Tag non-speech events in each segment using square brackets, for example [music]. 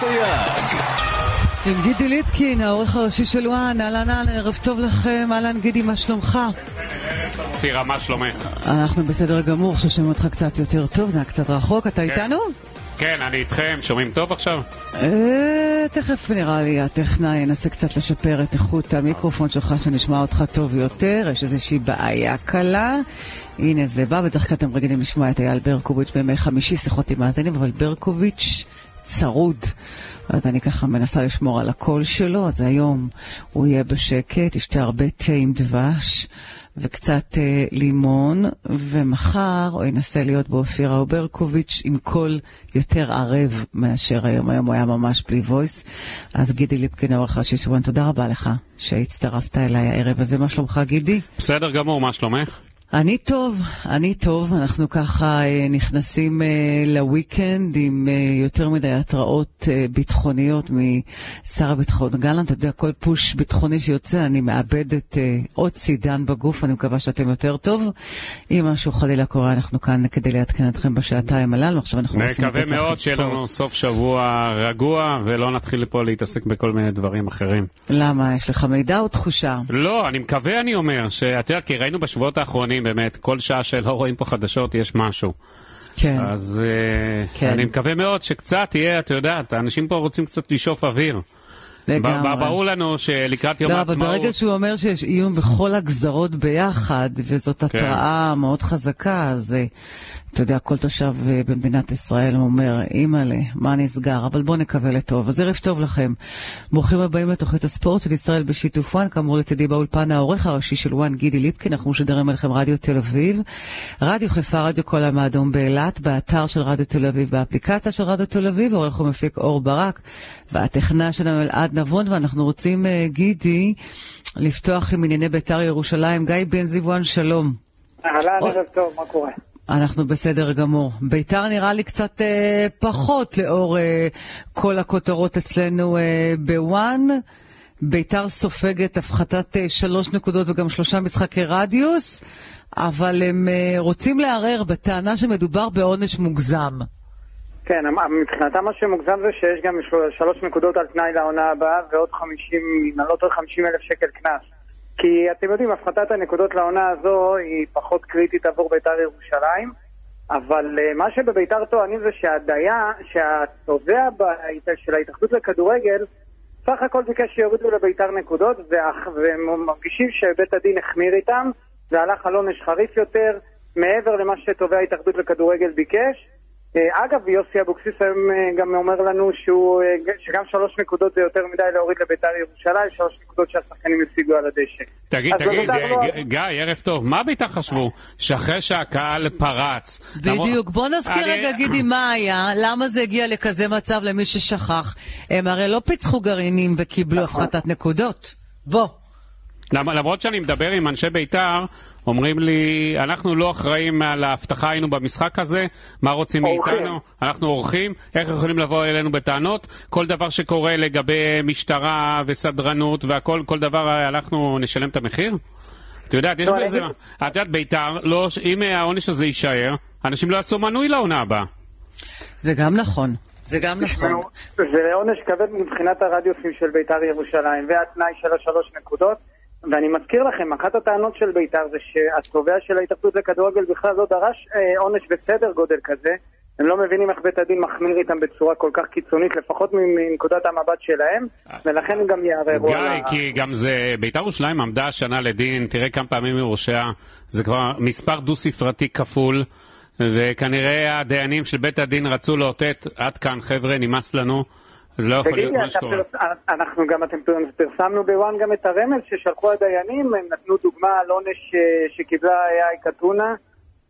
סייג. עם גידי ליפקין, העורך הראשי של ONE, אהלן אהלן, ערב טוב לכם, אהלן גידי, מה שלומך? טירה, מה שלומך? אנחנו בסדר גמור, ששומעים אותך קצת יותר טוב, זה היה קצת רחוק, אתה איתנו? כן, אני איתכם, שומעים טוב עכשיו? אה, תכף נראה לי הטכנאי ינסה קצת לשפר את איכות המיקרופון שלך, שנשמע אותך טוב יותר, יש איזושהי בעיה קלה. הנה זה בא, בדרך כלל אתם רגילים לשמוע את אייל ברקוביץ' בימי חמישי, שיחות עם מאזינים, אבל ברקוביץ' צרוד. אז אני ככה מנסה לשמור על הקול שלו, אז היום הוא יהיה בשקט, ישתה הרבה תה עם דבש וקצת אה, לימון, ומחר הוא ינסה להיות באופירה ברקוביץ' עם קול יותר ערב מאשר היום. היום הוא היה ממש בלי voice. אז גידי ליפקין, העורך הראשי של ONE, תודה רבה לך שהצטרפת אליי הערב הזה. מה שלומך, גידי? בסדר גמור, מה שלומך? אני טוב, אני טוב, אנחנו ככה אה, נכנסים אה, לוויקנד עם אה, יותר מדי התראות ביטחוניות משר הביטחון גלנט, אתה יודע, כל פוש ביטחוני שיוצא, אני מאבדת עוד סידן בגוף, אני מקווה שאתם יותר טוב. אם משהו חלילה קורה, אנחנו כאן כדי לעדכן אתכם בשעתיים הללו, עכשיו אנחנו רוצים מקווה לתת לכם מאוד שיהיה. לנו סוף שבוע רגוע ולא נתחיל פה להתעסק בכל מיני דברים אחרים. למה, יש לך מידע או תחושה? לא, אני מקווה, אני אומר, שאת יודעת, כי ראינו בשבועות האחרונים באמת, כל שעה שלא רואים פה חדשות יש משהו. כן. אז אה, כן. אני מקווה מאוד שקצת יהיה, את יודעת, האנשים פה רוצים קצת לשאוף אוויר. לגמרי. ברור לנו שלקראת יום לא, אבל העצמאות... ברגע שהוא אומר שיש איום בכל הגזרות ביחד, וזאת כן. התראה מאוד חזקה, אז אה, אתה יודע, כל תושב אה, במדינת ישראל אומר, אימא'לה, מה נסגר? אבל בואו נקווה לטוב. אז ערב טוב לכם. ברוכים הבאים לתוכנית הספורט של ישראל בשיתוף וואן, כאמור לצידי באולפן העורך הראשי של וואן, גידי ליפקין, אנחנו משדרים עליכם רדיו תל אביב, רדיו חיפה, רדיו כל הים האדום באילת, באתר של רדיו תל אביב, באפליקציה של רדיו תל אביב, עורך ומפיק אור ברק, והטכנאי שלנו אלעד נבון, ואנחנו רוצים, אה, גידי, לפתוח עם ענייני בית"ר ירושלים. גיא בן זיוון, שלום. אהלן. ערב טוב, מה קורה? אנחנו בסדר גמור. ביתר נראה לי קצת אה, פחות לאור אה, כל הכותרות אצלנו אה, בוואן. ביתר סופגת הפחתת אה, שלוש נקודות וגם שלושה משחקי רדיוס, אבל הם אה, רוצים לערער בטענה שמדובר בעונש מוגזם. כן, אמ- מבחינתם מה שמוגזם זה שיש גם של- שלוש נקודות על תנאי לעונה הבאה ועוד 50, אם אני לא טועה, 50 אלף שקל קנס. כי אתם יודעים, הפחתת הנקודות לעונה הזו היא פחות קריטית עבור בית"ר ירושלים, אבל אה, מה שבבית"ר טוענים זה שהדיין, שהתובע של ההתאחדות לכדורגל, סך הכל ביקש שיורידו לבית"ר נקודות, והם מרגישים שבית הדין החמיר איתם, והלך על עונש חריף יותר, מעבר למה שתובע ההתאחדות לכדורגל ביקש. אה, אגב, יוסי אבוקסיס היום אה, גם אומר לנו שהוא, אה, שגם שלוש נקודות זה יותר מדי להוריד לבית"ר ירושלים, שלוש נקודות שהשחקנים השיגו על הדשא. תגיד, אז תגיד, בבית"ר לא- גיא, ערב טוב, מה בית"ר חשבו? שאחרי שהקהל פרץ... בדיוק. בוא נזכיר אני- רגע, גידי, מה היה, למה זה הגיע לכזה מצב למי ששכח. הם הרי לא פיצחו גרעינים וקיבלו הפחתת נקודות. בוא. למ- למרות שאני מדבר עם אנשי בית"ר, אומרים לי, אנחנו לא אחראים על ההבטחה, היינו במשחק הזה, מה רוצים אורחים. מאיתנו? אנחנו אורחים, איך יכולים לבוא אלינו בטענות? כל דבר שקורה לגבי משטרה וסדרנות והכל, כל דבר אנחנו נשלם את המחיר? את יודעת, יש לא, בזה... אני- את יודעת, בית"ר, לא, אם העונש הזה יישאר, אנשים לא יעשו מנוי לעונה הבאה. זה גם נכון. זה גם נכון. זה עונש כבד מבחינת הרדיוסים של בית"ר ירושלים, והתנאי של השלוש נקודות. ואני מזכיר לכם, אחת הטענות של בית"ר זה שהתובע של ההתאחדות לכדורגל בכלל לא דרש אה, עונש בסדר גודל כזה. הם לא מבינים איך בית הדין מחמיר איתם בצורה כל כך קיצונית, לפחות מנקודת המבט שלהם, ולכן הם גם יערערו על ה... גיא, כי גם זה, בית"ר ירושלים עמדה השנה לדין, תראה כמה פעמים היא הורשעה, זה כבר מספר דו-ספרתי כפול, וכנראה הדיינים של בית הדין רצו לאותת, עד כאן חבר'ה, נמאס לנו, לא יכול להיות תגיד לי, מה שקורה. פרס- אנחנו גם, אתם פרסמנו בוואן גם את הרמז ששלחו הדיינים, הם נתנו דוגמה על עונש אה, שקיבלה איי קטונה,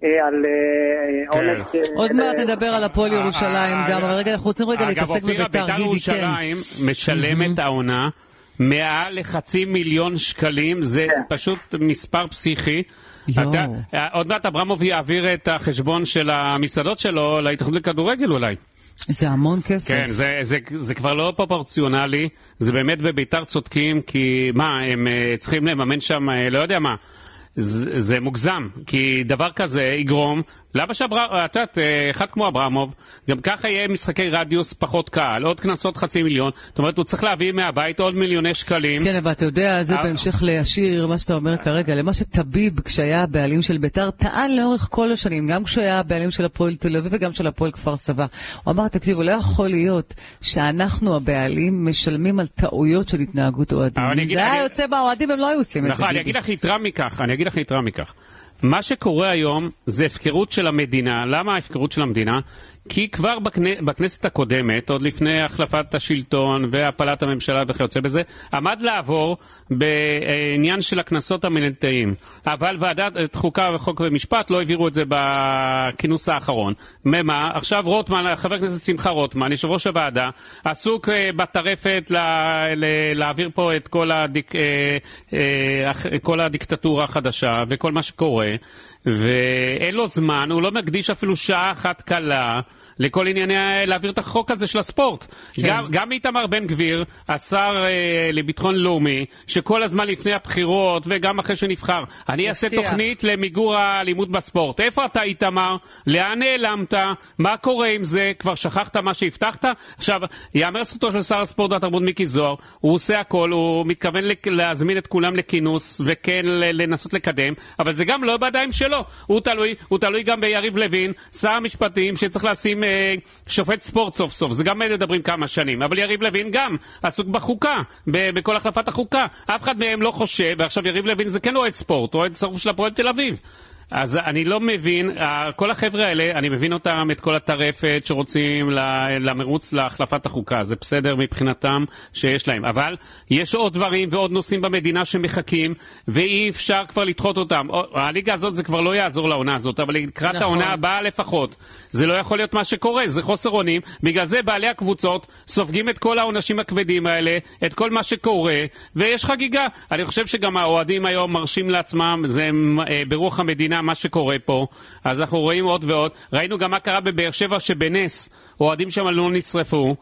אה, על אה, כן. עונש... אה, עוד מעט נדבר על הפועל ירושלים אה, גם, אבל רגע, אנחנו רוצים רגע אגב, להתעסק אופירה, בביתר, בית"ר גידי, כן. ירושלים משלמת העונה מעל לחצי מיליון שקלים, זה כן. פשוט מספר פסיכי. עוד מעט אברמוב יעביר את החשבון של המסעדות שלו להתאחדות לכדורגל אולי. זה המון כסף. כן, זה, זה, זה כבר לא פרופורציונלי, זה באמת בביתר צודקים, כי מה, הם uh, צריכים לממן שם, uh, לא יודע מה, זה, זה מוגזם, כי דבר כזה יגרום למה שאברמוב, את יודעת, אה, אחד כמו אברמוב, גם ככה יהיה משחקי רדיוס פחות קהל, עוד קנסות חצי מיליון, זאת אומרת, הוא צריך להביא מהבית עוד מיליוני שקלים. כן, אבל אתה יודע, זה אה, בהמשך לשיר, מה שאתה אומר כרגע, למה שטביב, כשהיה הבעלים של ביתר, טען לאורך כל השנים, גם כשהוא היה הבעלים של הפועל תל אביב וגם של הפועל כפר סבא. הוא אמר, תקשיבו, לא יכול להיות שאנחנו הבעלים משלמים על טעויות של התנהגות אוהדים. אבל אני זה היה יוצא מהאוהדים, הם לא היו עושים את זה. נכון, אני. אגיד לך יתרה מכך, אני אגיד לך יתרה מכך. מה שקורה היום זה הפקרות של המדינה. למה ההפקרות של המדינה? כי כבר בכנ... בכנסת הקודמת, עוד לפני החלפת השלטון והפלת הממשלה וכיוצא בזה, עמד לעבור בעניין של הקנסות המנטיים. אבל ועדת חוקה וחוק ומשפט לא העבירו את זה בכינוס האחרון. מה? עכשיו רוטמן, חבר הכנסת שמחה רוטמן, יושב ראש הוועדה, עסוק אה, בטרפת ל... ל... להעביר פה את כל, הדיק... אה, אה, כל הדיקטטורה החדשה וכל מה שקורה. ואין לו זמן, הוא לא מקדיש אפילו שעה אחת קלה לכל ענייני להעביר את החוק הזה של הספורט. כן. גם, גם איתמר בן גביר, השר אה, לביטחון לאומי, שכל הזמן לפני הבחירות וגם אחרי שנבחר, אני אעשה מבטיח. תוכנית למיגור האלימות בספורט. איפה אתה איתמר? לאן נעלמת? מה קורה עם זה? כבר שכחת מה שהבטחת? עכשיו, יאמר זכותו של שר הספורט והתרבות מיקי זוהר, הוא עושה הכל, הוא מתכוון להזמין את כולם לכינוס וכן לנסות לקדם, אבל זה גם לא בידיים שלו. הוא תלוי, הוא תלוי גם ביריב לוין, שר המשפטים, שצריך לשים אה, שופט ספורט סוף סוף. זה גם מדברים כמה שנים, אבל יריב לוין גם עסוק בחוקה, בכל החלפת החוקה. אף אחד מהם לא חושב, ועכשיו יריב לוין זה כן אוהד ספורט, אוהד שרוף של הפועל תל אביב. אז אני לא מבין, אה, כל החבר'ה האלה, אני מבין אותם, את כל הטרפת שרוצים למרוץ להחלפת החוקה, זה בסדר מבחינתם שיש להם, אבל יש עוד דברים ועוד נושאים במדינה שמחכים, ואי אפשר כבר לדחות אותם. או- הליגה הזאת זה כבר לא יעזור לעונה הזאת, אבל לקראת נכון. העונה הבאה לפחות, זה לא יכול להיות מה שקורה, זה חוסר אונים, בגלל זה בעלי הקבוצות סופגים את כל העונשים הכבדים האלה, את כל מה שקורה, ויש חגיגה. אני חושב שגם האוהדים היום מרשים לעצמם, זה אה, ברוח המדינה מה שקורה פה, אז אנחנו רואים עוד ועוד. ראינו גם מה קרה בבאר שבע, שבנס אוהדים שם לא נשרפו.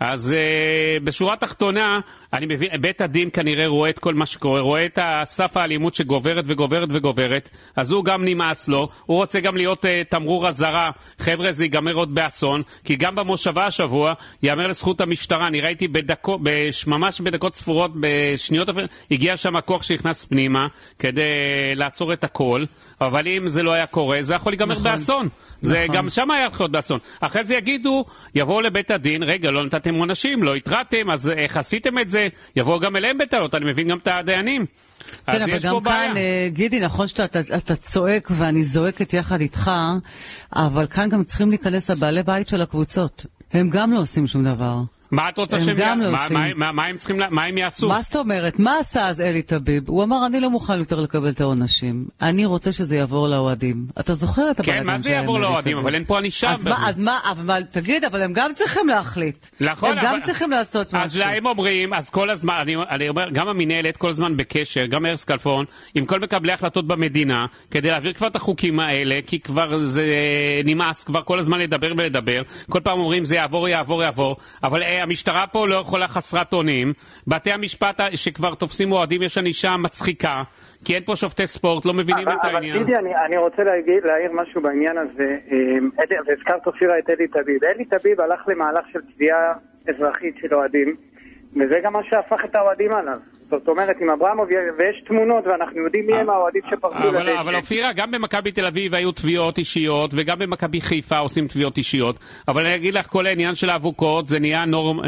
אז uh, בשורה התחתונה, אני מבין, בית הדין כנראה רואה את כל מה שקורה, רואה את סף האלימות שגוברת וגוברת וגוברת, אז הוא גם נמאס לו, הוא רוצה גם להיות uh, תמרור אזהרה, חבר'ה זה ייגמר עוד באסון, כי גם במושבה השבוע, ייאמר לזכות המשטרה, אני ראיתי בדקות, בש, ממש בדקות ספורות, בשניות, הגיע שם הכוח שנכנס פנימה כדי לעצור את הכל, אבל אם זה לא היה קורה, זה יכול להיגמר נכון. באסון. זה נכון. גם שם היה יכול להיות באסון. אחרי זה יגידו, יבואו לבית הדין, רגע, לא נתתם עונשים, לא התרעתם, אז איך עשיתם את זה? יבואו גם אליהם בטענות, אני מבין גם את הדיינים. כן, אבל גם בעיה. כאן, אה, גידי, נכון שאתה אתה, אתה צועק ואני זועקת יחד איתך, אבל כאן גם צריכים להיכנס הבעלי בית של הקבוצות. הם גם לא עושים שום דבר. מה את רוצה הם שהם גם לא מה- עושים. מה- מה- מה הם צריכים, מה הם יעשו? מה זאת אומרת? מה עשה אז אלי טביב? הוא אמר, אני לא מוכן יותר לקבל את העונשים. אני רוצה שזה יעבור לאוהדים. אתה זוכר את הבלאגן כן, מה זה יעבור לאוהדים? אבל אין פה ענישה. אז אז מה, אבל תגיד, אבל הם גם צריכים להחליט. נכון, הם גם אבל- צריכים לעשות אז משהו. להם אומרים, אז כל הזמן, אני, אני אומר, גם המינהלת כל הזמן בקשר, גם ארז כלפון, עם כל מקבלי ההחלטות במדינה, כדי להעביר כבר את החוקים האלה, כי כבר זה נמאס כבר כל הזמן לדבר ולדבר. כל פעם אומרים זה יעבור, יעבור, יעבור, אבל המשטרה פה לא יכולה חסרת אונים. בתי המשפט שכבר תופסים אוהדים, יש ענישה מצחיקה, כי אין פה שופטי ספורט, לא מבינים אבל- את אבל העניין. דידי, אני, אני רוצה להגיד, להעיר משהו בעניין הזה. אמ, והזכרת אופירה את אלי טביב. אלי טביב הלך למהלך של תביעה אזרחית של אוהדים, וזה גם מה שהפך את האוהדים עליו. זאת אומרת, עם אברמוב, ויש תמונות, ואנחנו יודעים מי הם האוהדים שפרצו אבל, לדשא. אבל אופירה, גם במכבי תל אביב היו תביעות אישיות, וגם במכבי חיפה עושים תביעות אישיות. אבל אני אגיד לך, כל העניין של האבוקות, זה נהיה נורם...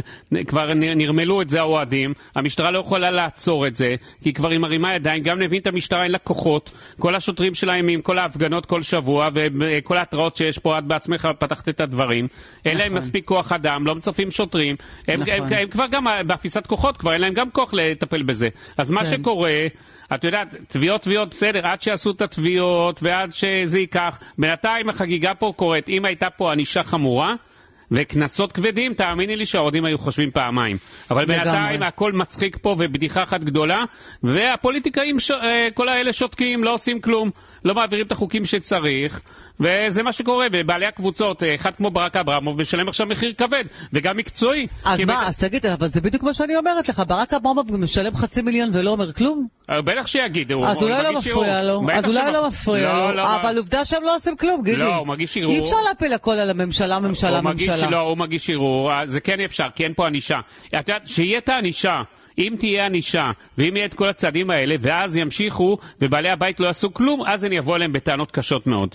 כבר נרמלו את זה האוהדים. המשטרה לא יכולה לעצור את זה, כי כבר היא מרימה ידיים. גם נבין את המשטרה, אין לה כוחות. כל השוטרים שלהם עם כל ההפגנות כל שבוע, וכל ההתראות שיש פה, את בעצמך פתחת את הדברים. אין להם נכון. מספיק כוח אדם, לא מצרפים שוטרים. הם, נכון. הם, הם כבר גם באפיסת כוחות, כבר אין להם גם כוח לטפל בזה. אז מה כן. שקורה... את יודעת, תביעות תביעות, בסדר, עד שיעשו את התביעות ועד שזה ייקח. בינתיים החגיגה פה קורית. אם הייתה פה ענישה חמורה וקנסות כבדים, תאמיני לי שהאוהדים היו חושבים פעמיים. אבל. בינתיים הכל מצחיק פה ובדיחה אחת גדולה, והפוליטיקאים, ש... אה, כל האלה שותקים, לא עושים כלום, לא מעבירים את החוקים שצריך, וזה מה שקורה. ובעלי הקבוצות, אה, אחד כמו ברק אברמוב, משלם עכשיו מחיר כבד, וגם מקצועי. אז מה, בית- אז תגיד, אבל זה בדיוק מה שאני אומרת לך, ברק אברמוב משלם חצי מיליון ולא אומר כלום? אה, בטח שיגידו. אז אולי לא מפריע. לו, אז אולי לא מפריע לא, לו, לא, אבל עובדה שהם לא עושים כלום, גידי. לא, הוא מגיש ערעור. אי אפשר להפיל הכל על הממשלה, ממשלה, ממשלה. לא, הוא מגיש ערעור, אה, זה כן אפשר, כי אין פה ענישה. את יודעת, שיהיה את הענישה. אם תהיה ענישה, ואם יהיה את כל הצעדים האלה, ואז ימשיכו, ובעלי הבית לא יעשו כלום, אז אני אבוא אליהם בטענות קשות מאוד.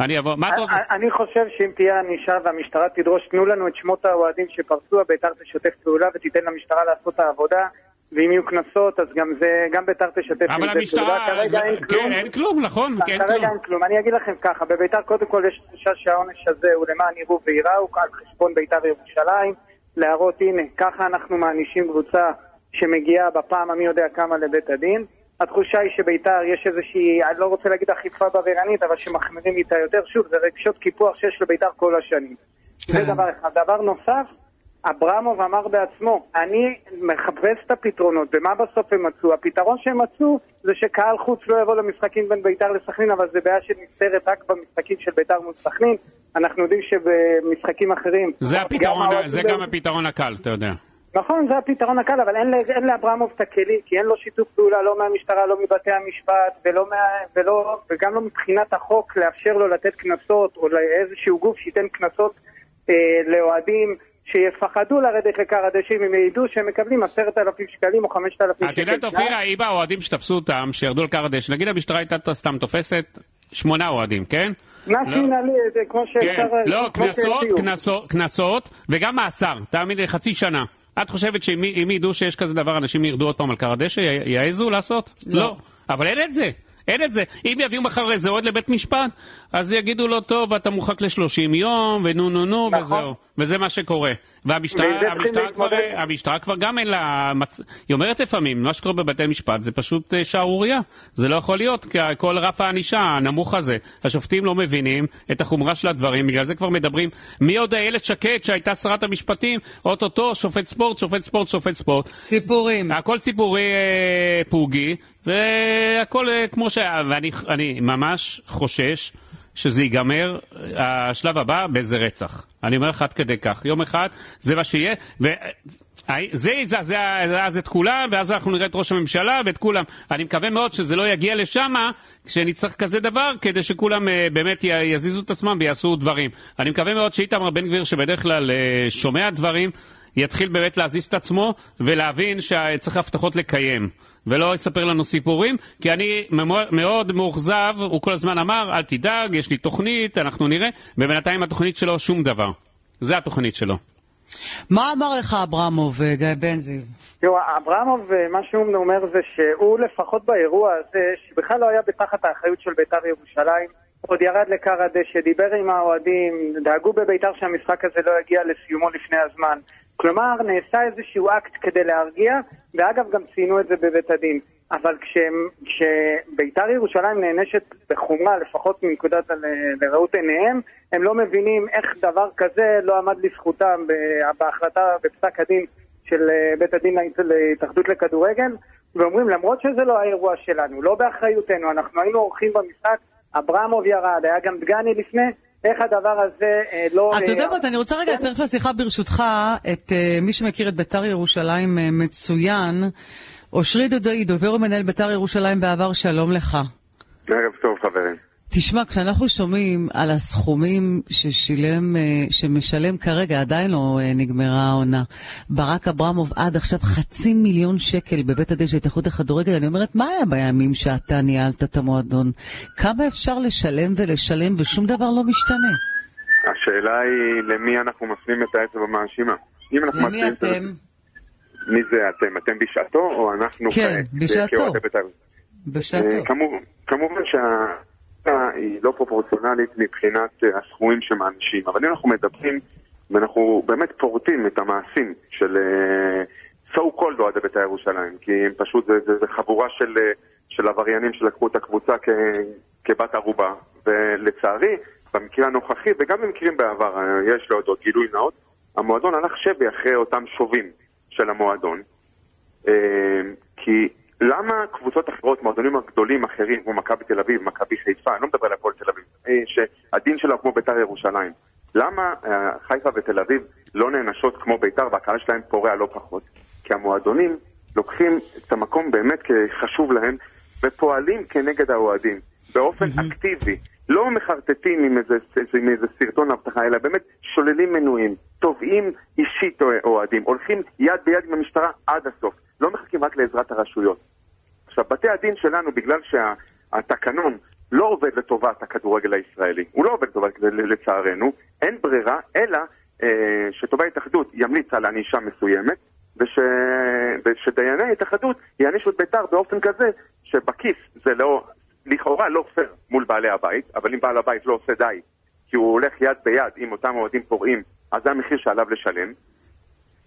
אני אבוא, מה אתה רוצה? אני- חושב שאם תהיה ענישה והמשטרה תדרוש, תנו לנו את שמות האוהדים שפרצו, בית"ר תשתף פעולה ותיתן למשטרה לעשות את העבודה, ואם יהיו קנסות, אז גם זה, גם בית"ר תשתף עם אבל זה המשטרה, פעולה. כרגע אין כלום. כן, אין כלום, נכון, כן, כרגע כלום. אין כלום. אני אגיד לכם ככה, בביתר קודם כל יש תחושה שהעונש הזה הוא למען יראו וייראו, על חשבון ביתר ירושלים, להראות הנה, ככה אנחנו מענישים קבוצה שמגיעה בפעם המי יודע כמה לבית הדין. התחושה היא שביתר יש איזושהי, אני לא רוצה להגיד אכיפה בררנית, אבל שמחמירים איתה יותר. שוב, זה רגשות קיפוח שיש לביתר כל השנים. כן. זה דבר אחד. דבר נוסף, אברמוב אמר בעצמו, אני מחפש את הפתרונות, ומה בסוף הם מצאו? הפתרון שהם מצאו זה שקהל חוץ לא יבוא למשחקים בין ביתר לסכנין, אבל זה בעיה שנפתרת רק במשחקים של ביתר מול סכנין. אנחנו יודעים שבמשחקים אחרים... זה גם הפתרון, האוהדים זה גם הפתרון הקל, אתה יודע. נכון, זה הפתרון הקל, אבל אין, אין לאברמוב את הכלים, כי אין לו שיתוף פעולה לא מהמשטרה, לא מבתי המשפט, ולא מה, ולא, וגם לא מבחינת החוק לאפשר לו לתת קנסות, או לאיזשהו גוף שייתן קנסות אה, לאוהדים שיפחדו לרדת לכר הדשא אם ידעו שהם מקבלים עשרת אלפים שקלים או חמשת אלפים את שקל. יודעת, אופירה, אם האוהדים שתפסו אותם, שירדו לקר הדשא, נגיד המשטרה הייתה סתם תופסת שמונה אוהדים, כן? קנס לא. מנהלי, זה כמו כן, שאפשר... לא, קנסות. קנסות, וגם מאסר, תאמין לי, חצי שנה. את חושבת שאם אם ידעו שיש כזה דבר, אנשים ירדו עוד פעם על קר הדשא, יעזו לעשות? לא. אבל אין את זה. אין את זה. אם יביאו מחר איזה אוהד לבית משפט, אז יגידו לו, טוב, אתה מורחק ל-30 יום, ונו נו נו, נכון. וזהו. וזה מה שקורה. והמשטרה כבר, גם אין לה... היא אומרת לפעמים, מה שקורה בבתי משפט זה פשוט אה, שערורייה. זה לא יכול להיות, כי כל רף הענישה הנמוך הזה. השופטים לא מבינים את החומרה של הדברים, בגלל זה כבר מדברים. מי עוד איילת שקד שהייתה שרת המשפטים, אוטוטו, שופט ספורט, שופט ספורט, שופט ספורט. סיפורים. הכל סיפורי אה, פוגי, והכל אה, כמו ש... ואני אני ממש חושש שזה ייגמר, השלב הבא, באיזה רצח. אני אומר לך עד כדי כך. יום אחד זה מה שיהיה, וזה יזעזע אז את כולם, ואז אנחנו נראה את ראש הממשלה ואת כולם. אני מקווה מאוד שזה לא יגיע לשם, כשנצטרך כזה דבר, כדי שכולם אה, באמת יזיזו את עצמם ויעשו דברים. אני מקווה מאוד שאיתמר בן גביר, שבדרך כלל אה, שומע דברים, יתחיל באמת להזיז את עצמו ולהבין שצריך הבטחות לקיים. ולא יספר לנו סיפורים, כי אני מאוד, מאוכזב, הוא כל הזמן אמר, אל תדאג, יש לי תוכנית, אנחנו נראה, ובינתיים התוכנית שלו שום דבר. זה התוכנית שלו. מה אמר לך אברמוב, אה, גיא בן זיו? תראו, אברמוב, אה, מה שהוא אומר זה שהוא לפחות באירוע הזה, שבכלל לא היה בתחת האחריות של בית"ר ירושלים, עוד ירד לכר הדשא, דיבר עם האוהדים, דאגו בבית"ר שהמשחק הזה לא יגיע לסיומו לפני הזמן. כלומר, נעשה איזשהו אקט כדי להרגיע, ואגב, גם ציינו את זה בבית הדין. אבל כשבית"ר ירושלים נענשת בחומרה, לפחות מנקודת לראות עיניהם, הם לא מבינים איך דבר כזה לא עמד לזכותם בהחלטה, בפסק הדין של אה, בית הדין להת- להתאחדות לכדורגל, ואומרים, למרות שזה לא האירוע שלנו, לא באחריותנו, אנחנו היינו אורחים במשחק, אברמוב ירד, היה גם דגני לפני, איך הדבר הזה אה, לא... אתה יודע אה, מה, אני רוצה רגע כן. לצרף לשיחה ברשותך את אה, מי שמכיר את ביתר ירושלים מצוין, אושרי דודאי, דובר ומנהל ביתר ירושלים בעבר, שלום לך. ערב טוב חברים. תשמע, כשאנחנו שומעים על הסכומים ששילם, אה, שמשלם כרגע, עדיין לא אה, נגמרה העונה, ברק אברמוב עד עכשיו חצי מיליון שקל בבית הדין של התאחדות הכדורגל, אני אומרת, מה היה בימים שאתה ניהלת את המועדון? כמה אפשר לשלם ולשלם ושום דבר לא משתנה? השאלה היא למי אנחנו מפנים את האצבע המאשימה. למי אתם? מי זה אתם? אתם בשעתו או אנחנו כן, בשעתו. כאוהדי בית"ר? בשעתו. אה, כמו- כמובן שההצעה היא לא פרופורציונלית מבחינת אה, הסכומים שמענישים, אבל אם אנחנו מדברים ואנחנו באמת פורטים את המעשים של אה, so called אוהדי בית"ר ירושלים, כי הם פשוט, זה, זה, זה חבורה של, אה, של עבריינים שלקחו את הקבוצה כ, כבת ערובה, ולצערי, במקרה הנוכחי וגם במקרים בעבר, יש להודות גילוי נאות, המועדון הלך שבי אחרי אותם שובים של המועדון. כי למה קבוצות אחרות, מועדונים הגדולים אחרים, כמו מכבי תל אביב, מכבי חיפה, אני לא מדבר על הפועל תל אביב, אה, שהדין שלהם כמו בית"ר ירושלים, למה אה, חיפה ותל אביב לא נענשות כמו בית"ר והקהל שלהם פורע לא פחות? כי המועדונים לוקחים את המקום באמת כחשוב להם, ופועלים כנגד האוהדים, באופן אקטיבי. לא מחרטטים עם איזה, עם איזה סרטון אבטחה, אלא באמת שוללים מנויים, תובעים אישית אוהדים, הולכים יד ביד עם המשטרה עד הסוף. לא מחכים רק לעזרת הרשויות. עכשיו, בתי הדין שלנו, בגלל שהתקנון לא עובד לטובת הכדורגל הישראלי, הוא לא עובד לטובת, לצערנו, אין ברירה, אלא אה, שטובה התאחדות ימליץ על ענישה מסוימת, וש... ושדייני ההתאחדות יענישו את בית"ר באופן כזה שבכיס זה לא, לכאורה לא פייר מול בעלי הבית, אבל אם בעל הבית לא עושה די, כי הוא הולך יד ביד עם אותם אוהדים פורעים, אז זה המחיר שעליו לשלם.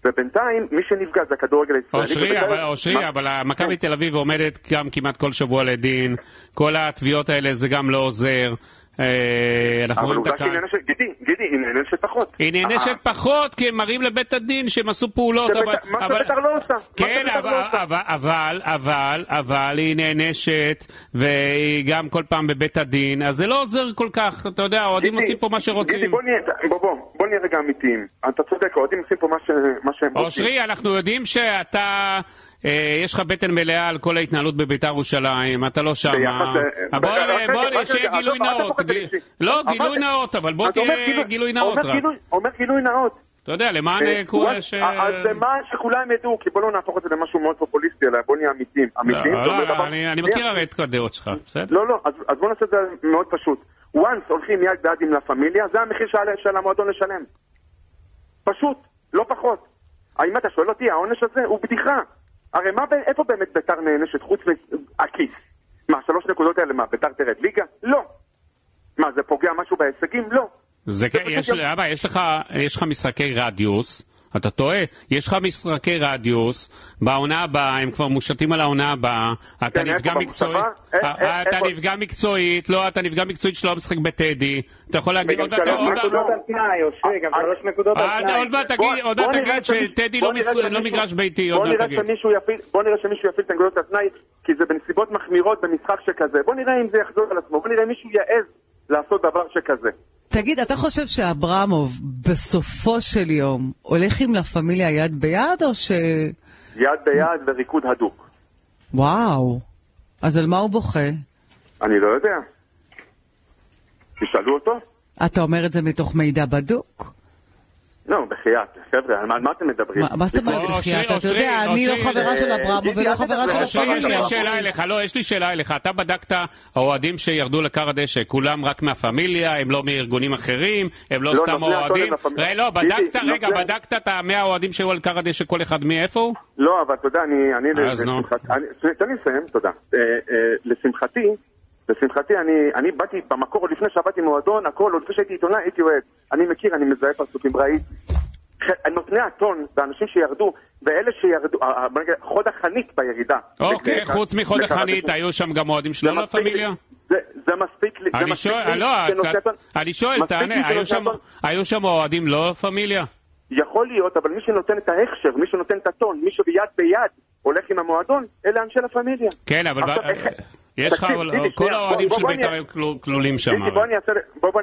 ובינתיים, מי שנפגע זה הכדורגל הישראלי. אושרי, אבל, אושרי, אבל מכבי תל אביב עומדת גם כמעט כל שבוע לדין, כל התביעות האלה זה גם לא עוזר. אה, אנחנו רואים את הקהל. אבל עובדה שהיא נענשת, גידי, גידי, היא נענשת פחות. היא נענשת אה, פחות כי הם מראים לבית הדין שהם עשו פעולות, אבל... מה שבית"ר לא עושה. כן, לא אבל, אבל, אבל היא נענשת, והיא גם כל פעם בבית הדין, אז זה לא עוזר כל כך, אתה יודע, האוהדים עושים פה מה שרוצים. גידי, בוא נהיה רגע אמיתיים. אתה צודק, האוהדים עושים פה מה שהם רוצים. אושרי, אנחנו יודעים שאתה... אה, יש לך בטן מלאה על כל ההתנהלות בביתר ירושלים, אתה לא שם. בוא, שיהיה גילוי נאות. לא, גילוי נאות, אבל בוא תהיה גילוי נאות רק. אומר גילוי נאות. אתה יודע, למען אה, כולם ש... אז למען שכולם ידעו, כי בוא לא נהפוך את זה למשהו מאוד פופוליסטי, אלא בוא נהיה אמיתיים. אמיתיים לא, לא, אני מכיר הרי את הדעות שלך, בסדר? לא, לא, אז בוא נעשה את זה מאוד פשוט. once הולכים יד ביד עם לה פמיליה, זה המחיר של המועדון לשלם. פשוט, לא פחות. האם אתה שואל אותי, העונש הזה הוא בדיחה. הרי מה, איפה באמת ביתר נענשת חוץ מהכיס? מה, שלוש נקודות האלה, מה, ביתר תרד ליגה? לא. מה, זה פוגע משהו בהישגים? לא. זה כן, יש, אבא, יש לך, יש לך משחקי רדיוס. אתה טועה, יש לך משחקי רדיוס, בעונה הבאה, הם כבר מושתים על העונה הבאה, אתה כן, נפגע מקצועית, אה, אה, אתה נפגע מקצועית, לא, אתה נפגע מקצועית שלא משחק בטדי, אתה יכול להגיד עוד מעט... גם שלוש נקודות על תנאי. עוד מעט תגיד שטדי לא, לא מגרש ביתי, עוד מעט תגיד. בוא נראה שמישהו יפעיל את הנקודות על תנאי, כי זה בנסיבות מחמירות במשחק שכזה, בוא נראה אם זה יחזור על עצמו, בוא נראה אם מישהו יעז לעשות דבר שכזה. תגיד, אתה חושב שאברמוב בסופו של יום הולך עם לה פמיליה יד ביד או ש... יד ביד וריקוד הדוק. וואו, אז על מה הוא בוכה? אני לא יודע. תשאלו אותו. אתה אומר את זה מתוך מידע בדוק? לא, בחייאת, חבר'ה, על מה אתם מדברים? מה זאת אומרת בחייאת? אתה יודע, אני לא חברה של אברמו ולא חברה של אושרי, יש לי שאלה אליך, לא, יש לי שאלה אליך. אתה בדקת האוהדים שירדו לכר הדשא, כולם רק מהפמיליה, הם לא מארגונים אחרים, הם לא, לא סתם אוהדים? לא, בדקת, רגע, בדקת את המאה האוהדים שהיו על כר הדשא, כל אחד מאיפה הוא? לא, אבל אתה יודע, אני... אז נו. תן לי לסיים, תודה. אה, אה, לשמחתי, לשמחתי, אני, אני באתי במקור, עוד לפני שעבדתי מועדון, הכל, עוד לפני שהייתי עיתונאי, הייתי אוהד. אני מכיר, אני מזהה פרצופים, ראיתי. נותני הטון ואנשים שירדו, ואלה שירדו, חוד החנית בירידה. אוקיי, חוץ מחוד החנית, היו שם גם אוהדים שלא לה פמיליה? זה מספיק לי. אני שואל, לא, אני שואל, תענה, היו שם אוהדים לא פמיליה? יכול להיות, אבל מי שנותן את ההכשר, מי שנותן את הטון, מי שביד ביד הולך עם המועדון, אלה אנשי לה פמיליה. כן, אבל... יש לך, כל האוהדים של בית"ר היו כלולים שם. בוא אני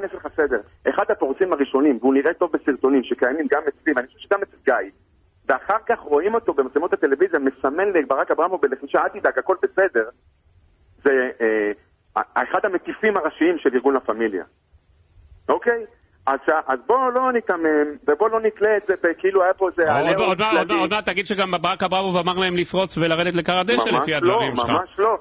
אעשה לך סדר. אחד הפורצים הראשונים, והוא נראה טוב בסרטונים שקיימים גם אצלי, ואני חושב שגם אצל גיא, ואחר כך רואים אותו במצלמות הטלוויזיה מסמן לברק אברמוב בלחישה, אל תדאג, הכל בסדר, זה אה, אחד המטיפים הראשיים של ארגון לה פמיליה. אוקיי? אז, אז בואו לא ניתמם, ובואו לא נתלה את זה כאילו היה פה איזה... עוד מעט תגיד שגם ברק אברמוב אמר להם לפרוץ ולרדת לכר הדשא לפי הדברים שלך. ממש לא, ממש לא.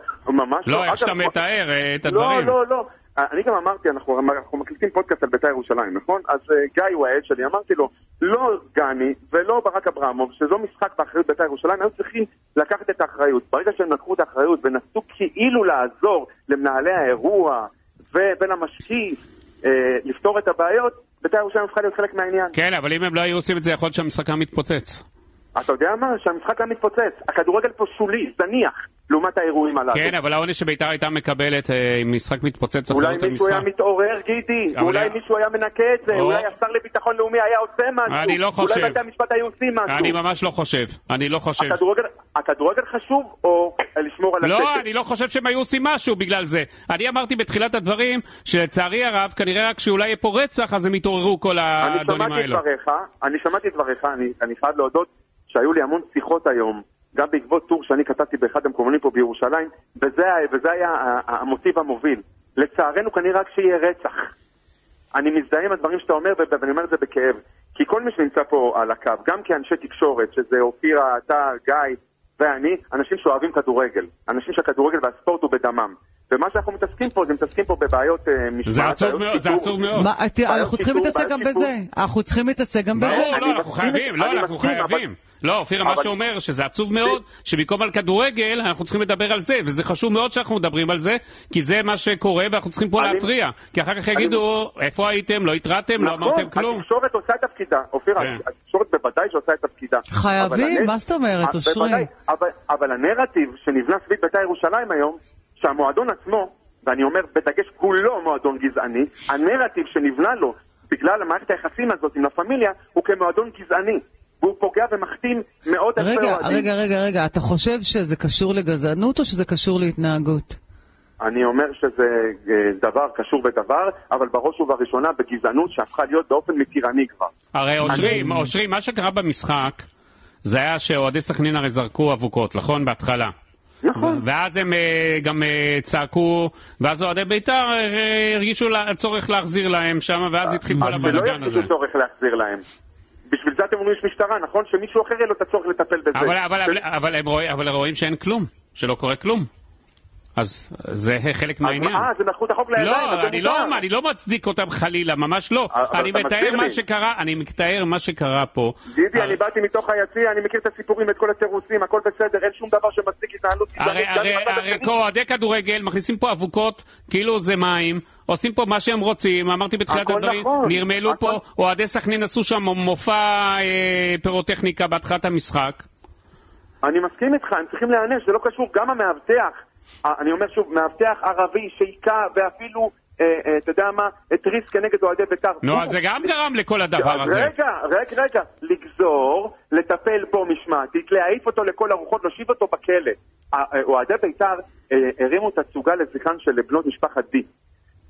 לא, איך שאתה מתאר אה, את הדברים. לא, לא, לא. אני גם אמרתי, אנחנו, אנחנו מקליטים פודקאסט על בית"ר ירושלים, נכון? אז uh, גיא הוא העד שלי, אמרתי לו, לא גני ולא ברק אברמוב, שזו משחק באחריות בית"ר ירושלים, היו צריכים לקחת את האחריות. ברגע שהם לקחו את האחריות ונסו כאילו לעזור למנהלי האירוע ובין המשקיף אה, לפתור את הבעיות, בית"ר ירושלים הפכה להיות חלק מהעניין. כן, אבל אם הם לא היו עושים את זה, יכול להיות שהמשחק היה מתפוצץ. אתה יודע מה? שהמשחק היה מתפוצץ. הכדורגל פה שולי, זניח. לעומת האירועים הללו. כן, אבל העונש שביתר הייתה מקבלת אה, עם משחק מתפוצץ להיות המשחק. אולי מישהו היה מתעורר, גידי, אולי מישהו היה מנקה את זה, אולי השר לביטחון לאומי היה עושה משהו. אני לא חושב. אולי בתי המשפט היו עושים משהו. אני ממש לא חושב, אני לא חושב. הכדורגל חשוב או לשמור על לא, השקט? לא, אני לא חושב שהם היו עושים משהו בגלל זה. אני אמרתי בתחילת הדברים שלצערי הרב, כנראה רק שאולי יהיה פה רצח, אז הם יתעוררו כל האדונים האלו. אני שמעתי את דבריך, אני חייב להודות שהיו לי המון שיחות היום גם בעקבות טור שאני כתבתי באחד המקומונים פה בירושלים, וזה, וזה היה המוטיב המוביל. לצערנו כנראה רק שיהיה רצח. אני מזדהה עם הדברים שאתה אומר, ואני אומר את זה בכאב. כי כל מי שנמצא פה על הקו, גם כאנשי תקשורת, שזה אופירה, אתה, גיא ואני, אנשים שאוהבים כדורגל. אנשים שהכדורגל והספורט הוא בדמם. ומה שאנחנו מתעסקים פה, זה מתעסקים פה בבעיות uh, משמעת. זה עצוב מאוד, זה עצוב מאוד. אנחנו צריכים להתעסק גם בזה. אנחנו צריכים להתעסק גם בזה. ברור, לא, אנחנו חייבים, לא, אנחנו חייבים. לא, אופירה, מה שאומר שזה עצוב מאוד, שבמקום על כדורגל, אנחנו צריכים לדבר על זה, וזה חשוב מאוד שאנחנו מדברים על זה, כי זה מה שקורה, ואנחנו צריכים פה להתריע. כי אחר כך יגידו, איפה הייתם, לא התרעתם, לא אמרתם כלום. נכון, התקשורת עושה את תפקידה, אופירה, כן. התקשורת בוודאי שעושה את תפקידה. חייבים, מה זאת אומרת, אושרי? אבל הנרטיב שנבנה סביב בית"ר ירושלים היום, שהמועדון עצמו, ואני אומר בדגש כולו מועדון גזעני, הנרטיב שנבנה לו בגלל המערכת היחסים הזאת עם הפמיליה הוא כמועדון גזעני. והוא פוגע ומכתים מאוד אלפי אוהדים. רגע, רגע, רגע, אתה חושב שזה קשור לגזענות או שזה קשור להתנהגות? אני אומר שזה אה, דבר קשור בדבר, אבל בראש ובראשונה בגזענות שהפכה להיות באופן מתירני כבר. הרי אושרי, אני... אושרי, מה שקרה במשחק זה היה שאוהדי סכנין הרי זרקו אבוקות, נכון? בהתחלה. נכון. ואז הם אה, גם אה, צעקו, ואז אוהדי בית"ר הרגישו צורך להחזיר להם שם, ואז התחיל כל הבלאגן הזה. ולא ירגישו צורך להחזיר להם. בשביל זה אתם אומרים יש משטרה, נכון? שמישהו אחר יהיה לו את הצורך לטפל בזה. אבל, אבל, אבל, אבל, הם רואים, אבל רואים שאין כלום, שלא קורה כלום. אז זה חלק מהעניין. אה, זה לקחו את החוק לידיים, לא, אני לא, אני לא מצדיק אותם חלילה, ממש לא. אני מתאר מה שקרה, אני מתאר מה שקרה פה. דידי, אני באתי מתוך היציע, אני מכיר את הסיפורים, את כל התירוצים, הכל בסדר, אין שום דבר שמצדיק התנהלות. הרי אוהדי כדורגל מכניסים פה אבוקות, כאילו זה מים. עושים פה מה שהם רוצים, אמרתי בתחילת הדברים, נכון, נרמלו פה, אוהדי סכנין עשו שם מופע אה, פירוטכניקה בהתחלת המשחק. אני מסכים איתך, הם צריכים להיענש, זה לא קשור, גם המאבטח, אה, אני אומר שוב, מאבטח ערבי שהיכה ואפילו אה, אה, אתה יודע מה, התריס כנגד אוהדי בית"ר. נו, אז זה גם גרם לכל הדבר הזה. רגע, רגע, רגע, לגזור, לטפל בו משמעתית, להעיף אותו לכל הרוחות, להושיב אותו בכלא. אוהדי בית"ר הרימו את התצוגה לזכרן של בנות משפחת די.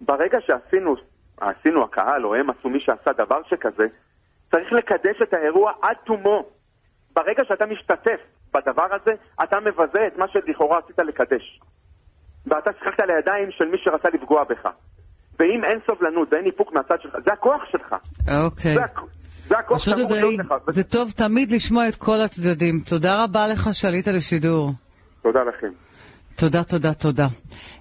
ברגע שעשינו, עשינו הקהל, או הם עשו מי שעשה דבר שכזה, צריך לקדש את האירוע עד תומו. ברגע שאתה משתתף בדבר הזה, אתה מבזה את מה שלכאורה רצית לקדש. ואתה שיחקת לידיים של מי שרצה לפגוע בך. ואם אין סובלנות ואין איפוק מהצד שלך, זה הכוח שלך. אוקיי. זה, זה הכוח שאמור להיות לך. זה טוב תמיד לשמוע את כל הצדדים. תודה רבה לך שעלית לשידור. תודה לכם. תודה, תודה, תודה.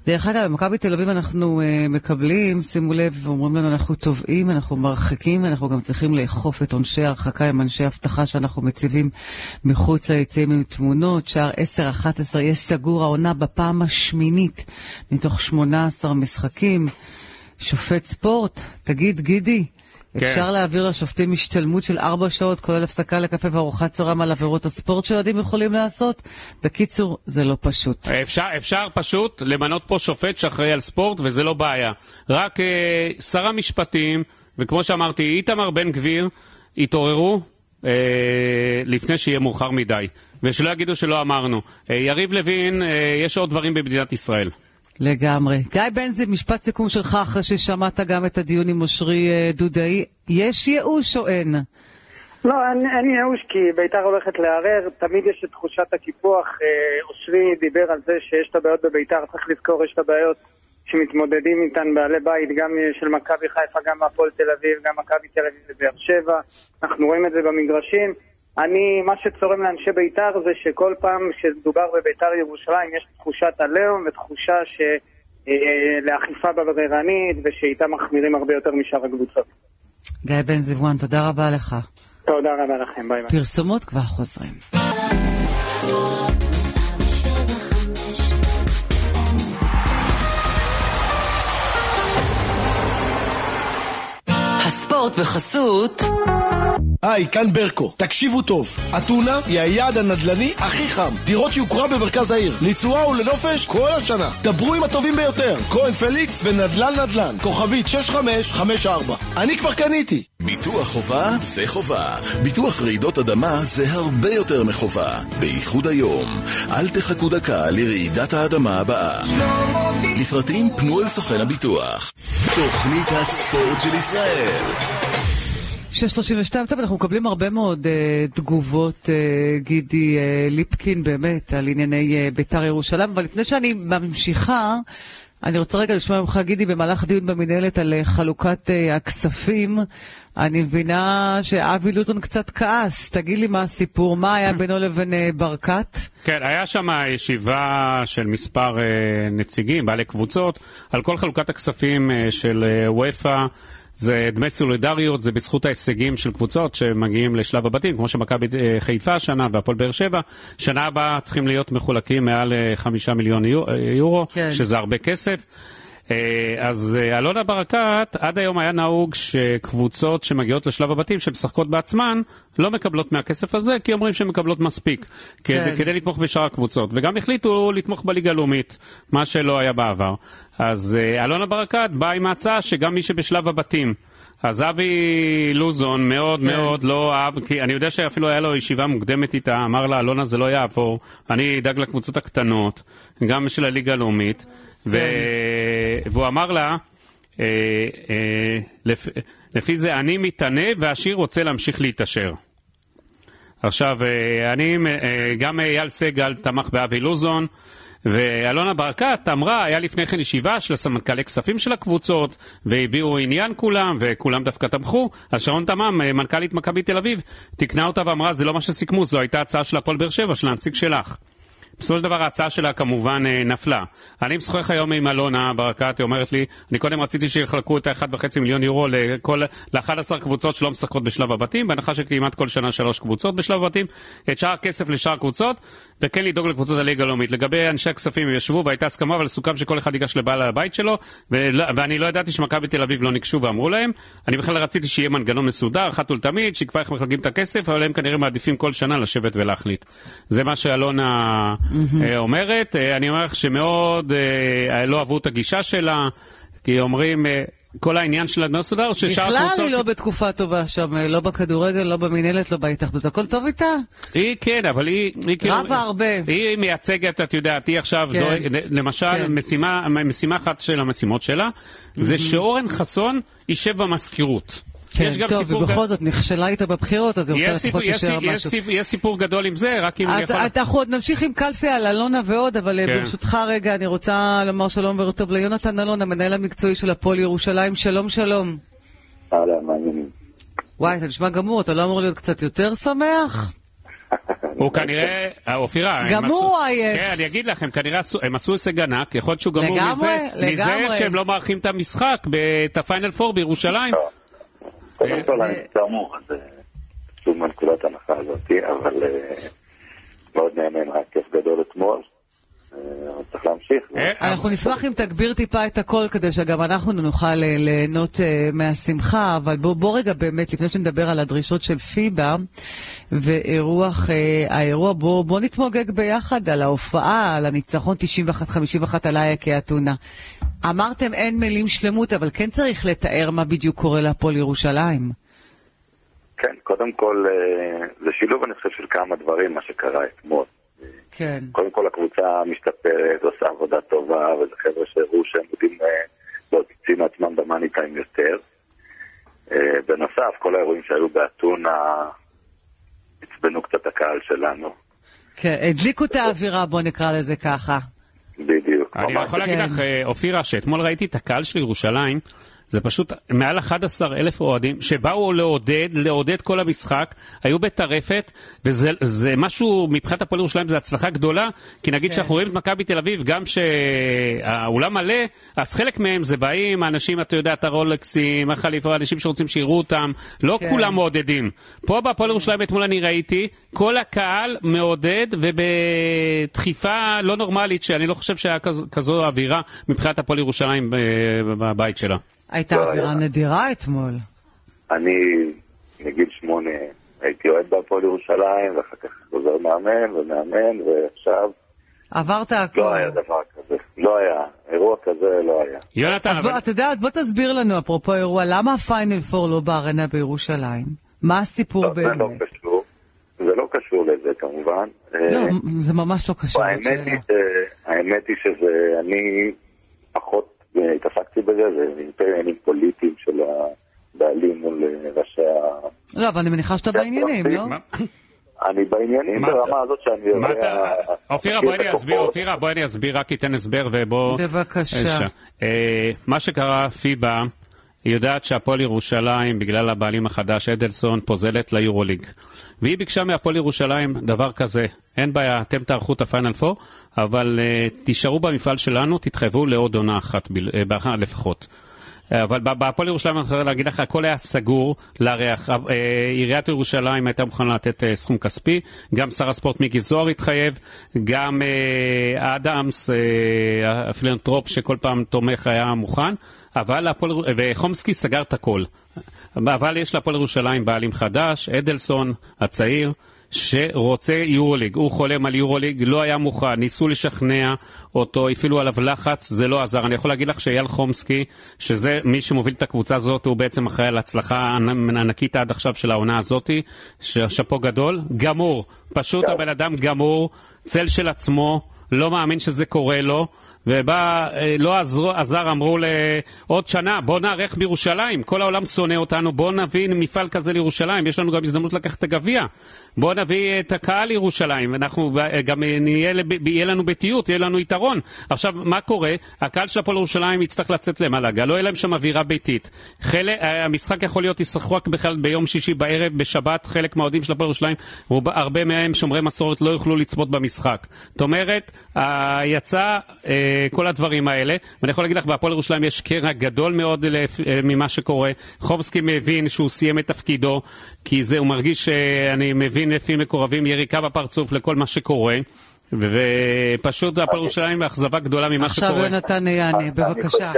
דרך אגב, במכבי תל אביב אנחנו uh, מקבלים, שימו לב, אומרים לנו אנחנו תובעים, אנחנו מרחיקים, אנחנו גם צריכים לאכוף את עונשי ההרחקה עם אנשי אבטחה שאנחנו מציבים מחוץ ליציאים עם תמונות. שער 10-11 יהיה סגור העונה בפעם השמינית מתוך 18 משחקים. שופט ספורט, תגיד, גידי, כן. אפשר להעביר לשופטים השתלמות של ארבע שעות, כולל הפסקה לקפה וארוחת צהריים על עבירות הספורט שאוהדים יכולים לעשות? בקיצור, זה לא פשוט. אפשר, אפשר פשוט למנות פה שופט שאחראי על ספורט, וזה לא בעיה. רק אה, שר המשפטים, וכמו שאמרתי, איתמר בן גביר, התעוררו אה, לפני שיהיה מאוחר מדי. ושלא יגידו שלא אמרנו. אה, יריב לוין, אה, יש עוד דברים במדינת ישראל. לגמרי. גיא בנזי, משפט סיכום שלך אחרי ששמעת גם את הדיון עם אושרי אה, דודאי. יש ייאוש או אין? לא, אין, אין ייאוש כי בית"ר הולכת לערער, תמיד יש את תחושת הקיפוח. אה, אושרי דיבר על זה שיש את הבעיות בבית"ר, צריך לזכור, יש את הבעיות שמתמודדים איתן בעלי בית, גם של מכבי חיפה, גם הפועל תל אביב, גם מכבי תל אביב ובאר שבע. אנחנו רואים את זה במגרשים. אני, מה שצורם לאנשי בית"ר זה שכל פעם שדובר בבית"ר ירושלים יש תחושת עליהום ותחושה ש... אה, לאכיפה בררנית ושאיתה מחמירים הרבה יותר משאר הקבוצות. גיא בן זיוואן, תודה רבה לך. תודה רבה לכם, ביי ביי. פרסומות כבר חוזרים. הספורט בחסות היי, כאן ברקו. תקשיבו טוב, אתונה היא היעד הנדל"ני הכי חם. דירות יוקרה במרכז העיר, לתשואה ולנופש כל השנה. דברו עם הטובים ביותר, כהן פליקס ונדל"ן נדל"ן, כוכבית 6554. אני כבר קניתי. ביטוח חובה זה חובה. ביטוח רעידות אדמה זה הרבה יותר מחובה. בייחוד היום. אל תחכו דקה לרעידת האדמה הבאה. לפרטים פנו אל סוכן הביטוח. תוכנית הספורט של ישראל 632, טוב, אנחנו מקבלים הרבה מאוד uh, תגובות, uh, גידי uh, ליפקין, באמת, על ענייני uh, בית"ר ירושלים, אבל לפני שאני ממשיכה, אני רוצה רגע לשמוע ממך, גידי, במהלך דיון במנהלת על uh, חלוקת uh, הכספים, אני מבינה שאבי לוזון קצת כעס. תגיד לי מה הסיפור, מה היה בינו לבין uh, ברקת? כן, היה שם ישיבה של מספר uh, נציגים, בעלי קבוצות, על כל חלוקת הכספים uh, של. Uh, זה דמי סולידריות, זה בזכות ההישגים של קבוצות שמגיעים לשלב הבתים, כמו שמכבי אה, חיפה השנה והפועל באר שבע. שנה הבאה צריכים להיות מחולקים מעל אה, חמישה מיליון אה, יורו, כן. שזה הרבה כסף. אז אלונה ברקת, עד היום היה נהוג שקבוצות שמגיעות לשלב הבתים, שמשחקות בעצמן, לא מקבלות מהכסף הזה, כי אומרים שהן מקבלות מספיק, כן. כדי, כדי לתמוך בשאר הקבוצות. וגם החליטו לתמוך בליגה הלאומית, מה שלא היה בעבר. אז uh, אלונה ברקת באה עם ההצעה שגם מי שבשלב הבתים. אז אבי לוזון מאוד כן. מאוד לא אהב, כי אני יודע שאפילו היה לו ישיבה מוקדמת איתה, אמר לה, אלונה זה לא יעבור, אני אדאג לקבוצות הקטנות, גם של הליגה הלאומית. ו... והוא אמר לה, אה, אה, לפ... לפי זה אני מתענה והשיר רוצה להמשיך להתעשר. עכשיו, אה, אני, גם אייל סגל תמך באבי לוזון, ואלונה ברקת אמרה, היה לפני כן ישיבה של הסמנכ"לי כספים של הקבוצות, והביעו עניין כולם, וכולם דווקא תמכו. אז שרון תמם, מנכ"לית מכבי תל אביב, תיקנה אותה ואמרה, זה לא מה שסיכמו, זו הייתה הצעה של הפועל באר שבע, של הנציג שלך. בסופו של דבר ההצעה שלה כמובן אה, נפלה. אני משוחח היום עם אלונה ברקת, היא אומרת לי, אני קודם רציתי שיחלקו את ה-1.5 מיליון יורו לכל, ל-11 קבוצות שלא משחקות בשלב הבתים, בהנחה שכמעט כל שנה שלוש קבוצות בשלב הבתים, את שאר הכסף לשאר הקבוצות, וכן לדאוג לקבוצות הליגה הלאומית. לגבי אנשי הכספים הם ישבו והייתה הסכמה, אבל סוכם שכל אחד ייגש לבעל הבית שלו, ולא, ואני לא ידעתי שמכבי תל אביב לא ניגשו ואמרו להם. אני בכלל רציתי שיהיה מנגנון מסודר, אחת ולתמיד, שיקבע איך מחלקים את הכסף, אבל הם כנראה מעדיפים כל שנה לשבת ולהחליט. זה מה שאלונה mm-hmm. אומרת. אה, אני אומר לך שמאוד אה, לא אהבו את הגישה שלה, כי אומרים... כל העניין של המסודר, ששאר הקבוצות... בכלל היא לא בתקופה טובה שם, לא בכדורגל, לא במינהלת, לא בהתאחדות, הכל טוב איתה? היא כן, אבל היא... היא כאילו... רבה הרבה. היא מייצגת, את יודעת, היא עכשיו, כן. דואג, למשל, כן. משימה, משימה אחת של המשימות שלה, זה שאורן חסון יישב במזכירות. כן, יש גם טוב, סיפור... ובכל זאת נכשלה איתו בבחירות, אז היא רוצה לפחות להישאר משהו. יש סיפור גדול עם זה, רק אם אני יכול... אנחנו עוד נמשיך עם קלפי על אלונה ועוד, אבל אה, כן. ברשותך רגע, אני רוצה לומר שלום וטוב ליונתן אלון, המנהל המקצועי של הפועל ירושלים. שלום, שלום. אהלן, מעניינים. וואי, אתה נשמע גמור, אתה לא אמור להיות קצת יותר שמח? הוא כנראה, אה, אופירה, גמור עייף. כן, אני אגיד לכם, כנראה הם עשו הישג ענק, יכול להיות שהוא גמור מזה שהם לא מארחים את המשחק, את הפיינל פור בירושלים. קודם כל אני כאמור, אז עצוב מנקודת ההנחה הזאת, אבל אה, מאוד נהנה, היה כיף גדול אתמול. אה, צריך להמשיך. אה, אנחנו נשמח אם תגביר טיפה את הכל כדי שגם אנחנו נוכל ליהנות מהשמחה, אבל בוא רגע באמת, לפני שנדבר על הדרישות של פיבה ואירוח האירוע, בוא נתמוגג ביחד על ההופעה, על הניצחון 91-51 על אייקי אתונה. אמרתם אין מילים שלמות, אבל כן צריך לתאר מה בדיוק קורה להפועל ירושלים. כן, קודם כל, אה, זה שילוב, אני חושב, של כמה דברים, מה שקרה אתמול. כן. קודם כל, הקבוצה משתפרת, עושה עבודה טובה, וזה חבר'ה שהראו שהם יודעים אה, להוציא מעצמם במאני טיים יותר. אה, בנוסף, כל האירועים שהיו באתונה עצבנו קצת הקהל שלנו. כן, הדליקו את האווירה, בוא נקרא לזה ככה. בדיוק. אני יכול להגיד לך, אה, אופירה, שאתמול ראיתי את הקהל של ירושלים, זה פשוט מעל 11 אלף אוהדים שבאו לעודד, לעודד כל המשחק, היו בטרפת, וזה משהו, מבחינת הפועל ירושלים זה הצלחה גדולה, כי נגיד כן. שאנחנו רואים את מכבי תל אביב, גם שהאולם מלא, אז חלק מהם זה באים, האנשים, אתה יודע, את הרולקסים, החליפה, אנשים שרוצים שיראו אותם, לא כן. כולם מעודדים. פה בהפועל ירושלים אתמול אני ראיתי, כל הקהל מעודד ובדחיפה לא נורמלית, שאני לא חושב שהיה כזו, כזו אווירה מבחינת הפועל ירושלים בבית שלה. הייתה לא אווירה נדירה אתמול. אני מגיל שמונה הייתי אוהד בהפועל ירושלים, ואחר כך חוזר מאמן ומאמן, ועכשיו... עברת הכול. לא היה דבר כזה, לא היה. אירוע כזה לא היה. יונתן, אבל... אתה יודע, אז בוא תסביר לנו, אפרופו אירוע, למה הפיינל פור לא בארנה בירושלים? מה הסיפור לא, באמת? זה לא קשור. זה לא קשור לזה כמובן. לא, אה, זה ממש לא קשור. האמת היא שזה, אני פחות התעסקתי בזה, זה עניינים פוליטיים של בעלים מול אה, ראשי ה... לא, אבל אני מניחה שאתה בעניינים, לא? אני בעניינים ברמה הזאת שאני יודע... אופירה, בואי אני אסביר. אופירה, בואי אני אסביר, רק ייתן הסבר ובוא... בבקשה. אה, מה שקרה, פיבה, היא יודעת שהפועל ירושלים, בגלל הבעלים החדש, אדלסון, פוזלת ליורוליג. והיא ביקשה מהפועל ירושלים דבר כזה, אין בעיה, אתם תערכו את הפיינל 4, אבל אה, תישארו במפעל שלנו, תתחייבו לעוד עונה אחת בל, אה, באחת לפחות. אבל בהפועל ירושלים אני יכול להגיד לך, הכל היה סגור לארח. אה, עיריית ירושלים הייתה מוכנה לתת אה, סכום כספי, גם שר הספורט מיקי זוהר התחייב, גם אה, אדמס, אה, הפילנטרופ שכל פעם תומך היה מוכן, אבל הפועל, וחומסקי סגר את הכל. אבל יש להפועל ירושלים בעלים חדש, אדלסון הצעיר. שרוצה יורוליג, הוא חולם על יורוליג, לא היה מוכן, ניסו לשכנע אותו, הפעילו עליו לחץ, זה לא עזר. אני יכול להגיד לך שאייל חומסקי, שזה מי שמוביל את הקבוצה הזאת, הוא בעצם אחראי על ההצלחה הענקית עד עכשיו של העונה הזאת, שאפו גדול, גמור, פשוט הבן אדם גמור, צל של עצמו, לא מאמין שזה קורה לו. ובא, אה, לא עזר, עזר, אמרו לעוד שנה, בוא נערך בירושלים, כל העולם שונא אותנו, בוא נביא מפעל כזה לירושלים, יש לנו גם הזדמנות לקחת את הגביע. בוא נביא את הקהל לירושלים, אנחנו גם נהיה, יהיה לנו ביתיות, יהיה לנו יתרון. עכשיו, מה קורה? הקהל של הפועל ירושלים יצטרך לצאת למלאגה, לא יהיה להם שם אווירה ביתית. חלק, אה, המשחק יכול להיות, ישחקו רק בכלל ביום שישי בערב, בשבת, חלק מהאוהדים של הפועל ירושלים, הרבה מהם שומרי מסורת לא יוכלו לצפות במשחק. זאת אומרת, יצא אה, כל הדברים האלה, ואני יכול להגיד לך, בהפועל ירושלים יש קרע גדול מאוד אה, ממה שקורה. חובסקי מבין שהוא סיים את תפקידו, כי זה, הוא מרגיש, אה, אני מבין לפי מקורבים, יריקה בפרצוף לכל מה שקורה. ופשוט הפועל ירושלים באכזבה גדולה ממה עכשיו שקורה. יונתן יענה, אני בבקשה. חושב,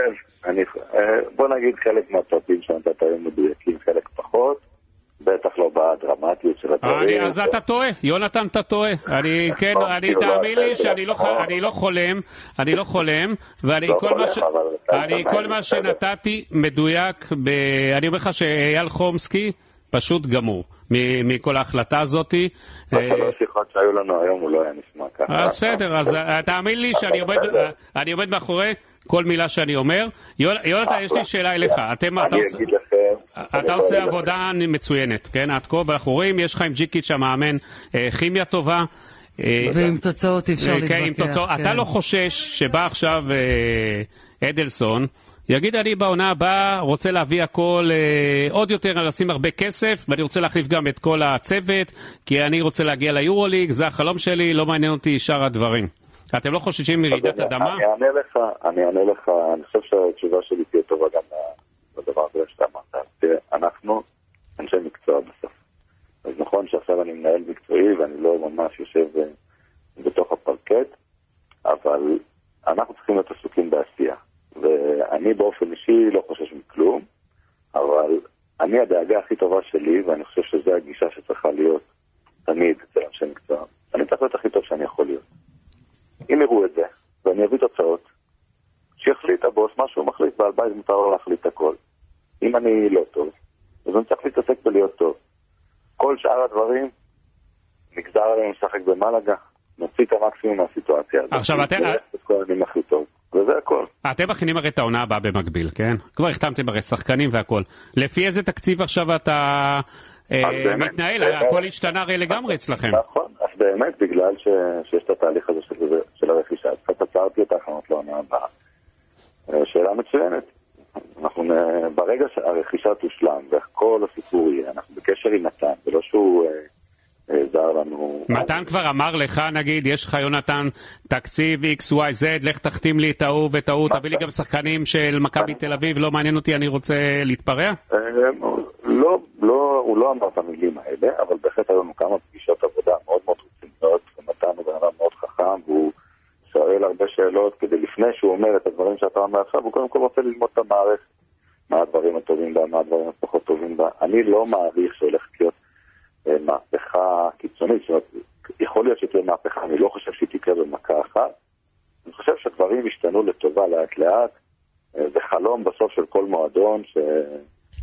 אני, אה, בוא נגיד חלק מהפרטים שנתת היו מדויקים, חלק פחות, בטח לא בדרמטיות של הדברים. אני, אז אתה טועה, יונתן אתה טועה. אני, כן, לא, אני, כאילו, תאמין לא, לי אתה- שאני לא, ח- לא. אני לא חולם, אני לא חולם, ואני כל מה אני. שנתתי מדויק, ב... אני אומר לך שאייל חומסקי פשוט גמור מ- מכל ההחלטה הזאתי. בשלוש שיחות שהיו לנו היום הוא לא היה נשמע ככה. אה, בסדר, אז אה, תאמין לי שאני עומד. אה, אני עומד מאחורי כל מילה שאני אומר. יונ- יונתן, יש לי שאלה אליך. אתם, אתה אני עושה-. עבודה מצוינת, כן, עד כה, ואנחנו רואים, יש לך עם ג'יקיץ' המאמן כימיה טובה. ועם תוצאות אי אפשר כן, עם להתווכח. תוצאות. כן. אתה לא חושש שבא עכשיו אדלסון, יגיד אני בעונה הבאה רוצה להביא הכל אה, עוד יותר, לשים הרבה כסף, ואני רוצה להחליף גם את כל הצוות, כי אני רוצה להגיע ליורוליג, זה החלום שלי, לא מעניין אותי שאר הדברים. אתם לא חוששים מרעידת אדמה? אני אענה לך, אני אענה לך, אני חושב שהתשובה שלי תהיה טובה גם לדבר הזה שאתה אמרת. תראה, אנחנו אנשי מקצוע בסוף. אז נכון שעכשיו אני מנהל מקצועי ואני לא ממש יושב אה, בתוך הפרקט, אבל אנחנו צריכים להיות עסוקים בעשייה. ואני באופן אישי לא חושש מכלום, אבל אני הדאגה הכי טובה שלי, ואני חושב שזו הגישה שצריכה להיות תמיד אצל אנשי מקצוע. אני צריך להיות הכי טוב שאני יכול להיות. אם יראו את זה, ואני אביא תוצאות, שיחליט הבוס מה שהוא מחליט, בעל בית מותר לו להחליט הכל. אם אני לא טוב, אז אני צריך להתעסק בלהיות טוב. כל שאר הדברים, נגזר עלינו לשחק במלאגה, נוציא את המקסימום מהסיטואציה הזאת. עכשיו, אתם- את כל הדברים הכי טוב, וזה הכל. אתם מכינים הרי את העונה הבאה במקביל, כן? כבר החתמתם הרי שחקנים והכל. לפי איזה תקציב עכשיו אתה אה, מתנהל? באמת. הכל השתנה הרי לגמרי אצלכם. נכון, אז באמת, בגלל ש... שיש את התהליך הזה של, של הרכישה, אז קצת עצרתי את ההכנות לעונה הבאה. אה, שאלה מצוינת. אנחנו, ברגע שהרכישה תושלם וכל הסיפור יהיה, אנחנו בקשר עם נתן, ולא שהוא אה, אה, זר לנו. מתן כבר אמר לך, נגיד, יש לך יונתן תקציב XYZ, לך תחתים לי את ההוא ואת ההוא, תביא לי גם שחקנים של מכבי תל אביב, לא מעניין אותי, אני רוצה להתפרע? אה, לא, לא, הוא לא אמר את המילים האלה, אבל בהחלט היו לנו כמה פגישות עבודה מאוד מאוד רציניות, ומתן הוא בן אדם מאוד חכם, והוא שואל הרבה שאלות כדי לפני שהוא אומר את הדברים שאתה אומר עכשיו, הוא קודם כל רוצה ללמוד את המערכת, מה הדברים הטובים בה, מה הדברים הפחות טובים בה. אני לא מעריך שהולכת להיות מהפכה קיצונית, זאת אומרת, יכול להיות שתהיה מהפכה, אני לא חושב שהיא תקרה במכה אחת. אני חושב שדברים ישתנו לטובה לאט לאט. אה, זה חלום בסוף של כל מועדון, ש...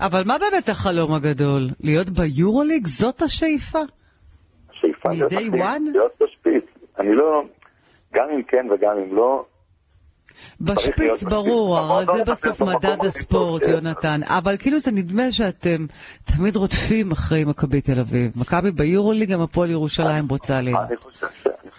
אבל מה באמת החלום הגדול? להיות ביורוליג? זאת השאיפה? השאיפה להיות הכי- one? להיות בשפיץ. אני לא, גם אם כן וגם אם לא, בשפיץ ברור, הרי זה בסוף מדד הספורט, יונתן. אבל כאילו זה נדמה שאתם תמיד רודפים אחרי מכבי תל אביב. מכבי ביורוליג, גם הפועל ירושלים רוצה לי. אני.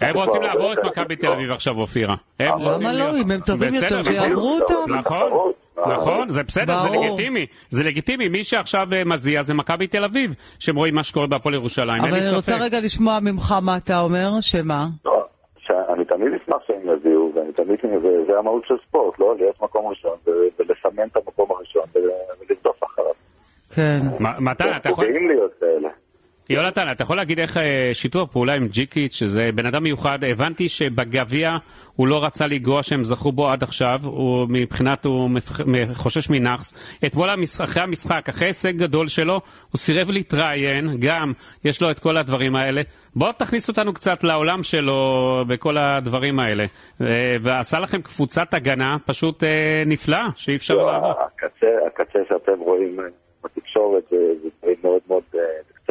הם רוצים לעבור את מכבי תל אביב עכשיו, אופירה. הם רוצים למה לא? אם הם טובים יותר, שיעברו אותם. נכון, נכון, זה בסדר, זה. לגיטימי. זה לגיטימי, מי שעכשיו אה, מזיע זה מכבי תל אביב, שהם רואים מה שקורה בהפועל ירושלים, אבל אני רוצה. רגע לשמוע ממך מה אתה אומר, שמה? לא, שאני תמיד אשמח שהם ואני תמיד, זה- זה המהות של ספורט, לא? להיות מקום ראשון ולסמן את המקום הראשון ולרדוף אחריו. כן. מ- מתן, אתה יכול... גאים להיות כאלה. יונתן, אתה יכול להגיד איך אה, שיתוף הפעולה עם ג'יקיץ', שזה בן אדם מיוחד, הבנתי שבגביע הוא לא רצה לנגוע שהם זכו בו עד עכשיו, הוא מבחינת, הוא מפח- חושש מנאחס. אתמול אחרי המשחק, אחרי הישג גדול שלו, הוא סירב להתראיין, גם יש לו את כל הדברים האלה. בוא תכניס אותנו קצת לעולם שלו בכל הדברים האלה. אה, ועשה לכם קבוצת הגנה פשוט אה, נפלאה, שאי אפשר לא, לעבור. הקצה, הקצה שאתם רואים בתקשורת זה זה דברים מאוד מאוד,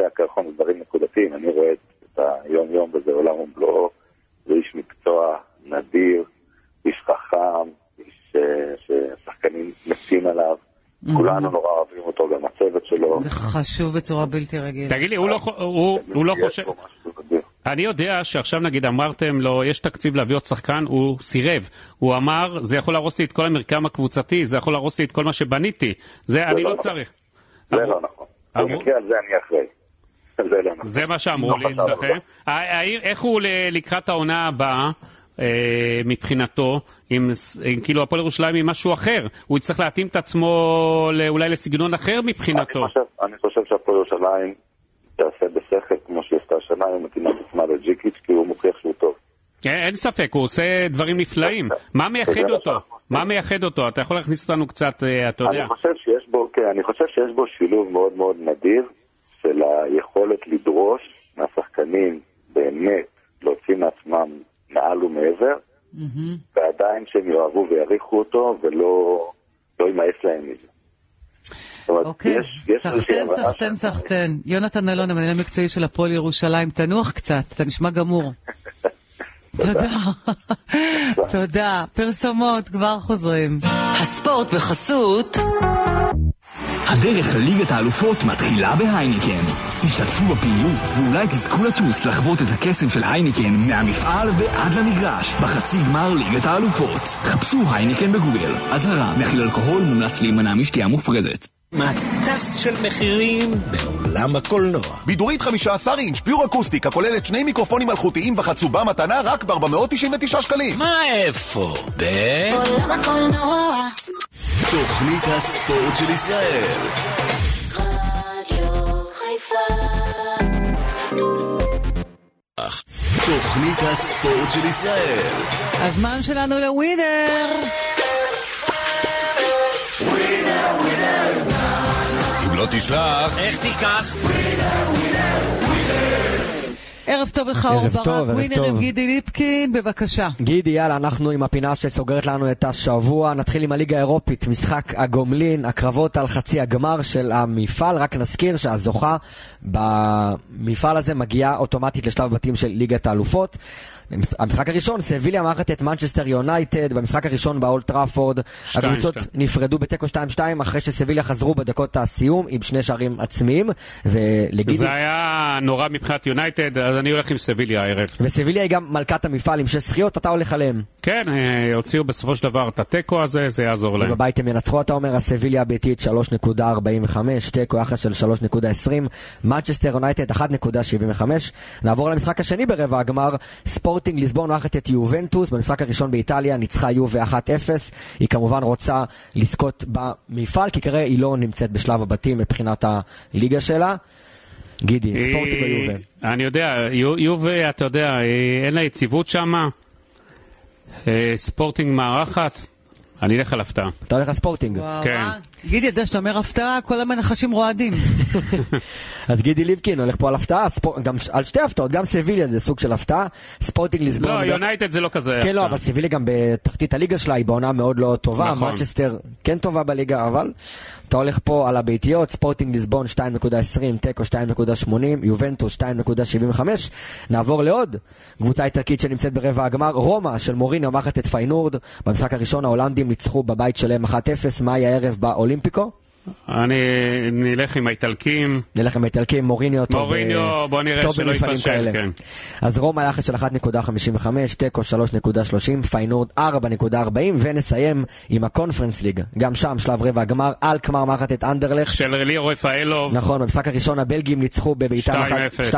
בקצה הקרחון, זה דברים נקודתיים. אני רואה את היום-יום וזה עולם ומלואו. זה איש מקצוע נדיר, איש חכם, איש אה, ששחקנים מתים עליו. כולנו נורא אוהבים אותו, גם הצוות שלו. זה חשוב בצורה בלתי רגילה. תגיד לי, הוא לא, חו- הוא, הוא לא חושב... אני יודע שעכשיו נגיד אמרתם לו, יש תקציב להביא עוד שחקן, הוא סירב. הוא אמר, זה יכול להרוס לי את כל המרקם הקבוצתי, זה יכול להרוס לי את כל מה שבניתי. זה אני לא לא נכון. צריך. זה לא נכון. במקרה הזה אני אחראי. זה לא נכון. זה מה שאמרו לא לי אצלכם. איך הוא לקראת העונה הבאה? אה, מבחינתו, אם, כאילו הפועל ירושלים היא משהו אחר, הוא יצטרך להתאים את עצמו אולי לסגנון אחר אני מבחינתו. חושב, אני חושב שהפועל ירושלים תעשה בשכל כמו שהיא עשתה השנה, היא מתאימה את עצמה לג'יקיץ' כי הוא מוכיח שהוא טוב. אין, אין ספק, הוא עושה דברים נפלאים. מה מייחד אותו? מה מייחד אותו? אתה יכול להכניס אותנו קצת, אה, אתה יודע. אני חושב שיש בו, כן, אני חושב שיש בו שילוב מאוד מאוד נדיר של היכולת לדרוש מהשחקנים באמת להוציא מעצמם מעל ומעבר, ועדיין שהם יאהבו ויעריכו אותו ולא לא יימאס להם מזה. אוקיי, סחטן, סחטן, סחטן. יונתן אלון, המנהל המקצועי של הפועל ירושלים, תנוח קצת, אתה נשמע גמור. [laughs] תודה. תודה. פרסומות, כבר חוזרים. הספורט בחסות הדרך לליגת האלופות מתחילה בהייניקן. השתתפו בפעילות ואולי תזכו לטוס לחוות את הקסם של הייניקן מהמפעל ועד למגרש בחצי גמר ליגת האלופות. חפשו הייניקן בגוגל. אזהרה, מכיל אלכוהול מומלץ להימנע משתייה מופרזת. מטס של מחירים בעולם הקולנוע. בידורית 15 אינץ' פיור אקוסטיק הכוללת שני מיקרופונים מלכותיים וחצובה מתנה רק ב-499 שקלים. מה איפה? ב... עולם הקולנוע. תוכנית הספורט של ישראל. רדיו חיפה. תוכנית הספורט של ישראל. הזמן שלנו לווינר. תשלח, איך תיקח? ערב טוב לך, אור ברק, ווינר. עם גידי ליפקין, בבקשה. גידי, יאללה, אנחנו עם הפינה שסוגרת לנו את השבוע. נתחיל עם הליגה האירופית, משחק הגומלין, הקרבות על חצי הגמר של המפעל. רק נזכיר שהזוכה במפעל הזה מגיעה אוטומטית לשלב בתים של ליגת האלופות. המשחק הראשון, סביליה מארחת את מנצ'סטר יונייטד, במשחק הראשון באולד טראפורד. הקבוצות. נפרדו בתיקו 2-2 אחרי שסביליה חזרו בדקות הסיום עם שני שערים עצמיים. ולגידי... זה היה נורא מבחינת יונייטד, אז אני הולך עם סביליה הערב. וסביליה היא גם מלכת המפעל עם שש זכיות, אתה הולך עליהם. כן, אה, הוציאו בסופו של דבר את התיקו הזה, זה יעזור להם. בבית הם ינצחו, אתה אומר, הסביליה הביתית 3.45, תיקו יחס של 3.20, מנצ'סטר יונייטד 1.75. נעבור למשחק השני ברבע הגמר, ספורטינג ליסבון מארחת את יובנטוס, במשחק הראשון באיטליה ניצחה יובה 1-0. היא כמובן רוצה לזכות במפעל, כי כרגע היא לא נמצאת בשלב הבתים מבחינת הליגה שלה. גידי, ספורטינג אה, ויובה. אני יודע, יו- יובה, אתה יודע, אה, אין לה יציבות שם. ספורטינג מארחת, אני אלך על הפתעה. אתה הולך לספורטינג. כן. גידי, אתה יודע שאתה אומר הפתעה, כל המנחשים רועדים. [laughs] אז גידי ליבקין הולך פה על הפתעה, ספור- גם ש- על שתי הפתעות, גם סביליה זה סוג של הפתעה, ספורטינג ליסבון. לא, יונייטד זה לא כזה... כן, לא, הפתעה. אבל סביליה גם בתחתית הליגה שלה, היא בעונה מאוד לא טובה, נכון. מנצ'סטר כן טובה בליגה, אבל אתה הולך פה על הביתיות, ספורטינג ליסבון 2.20, תיקו 2.80, יובנטוס 2.75. נעבור לעוד קבוצה איטלקית שנמצאת ברבע הגמר, רומא של מוריניו מארחת את פיינורד. במשחק הראשון ההולנדים ניצחו בבית שלהם 1-0, מאי הערב באולימפיקו. אני נלך עם האיטלקים. נלך עם האיטלקים, מוריניו טוב. מוריניו, ב- בוא נראה שלא כאלה. כן. אז רומא יחס של 1.55, תיקו 3.30, פיינורד 4.40, ונסיים עם הקונפרנס ליג. גם שם שלב רבע הגמר, אלקמר מארחת את אנדרלכט. של ליאור רפאלוב. נכון, במשחק הראשון הבלגים ניצחו בביתם 2-0.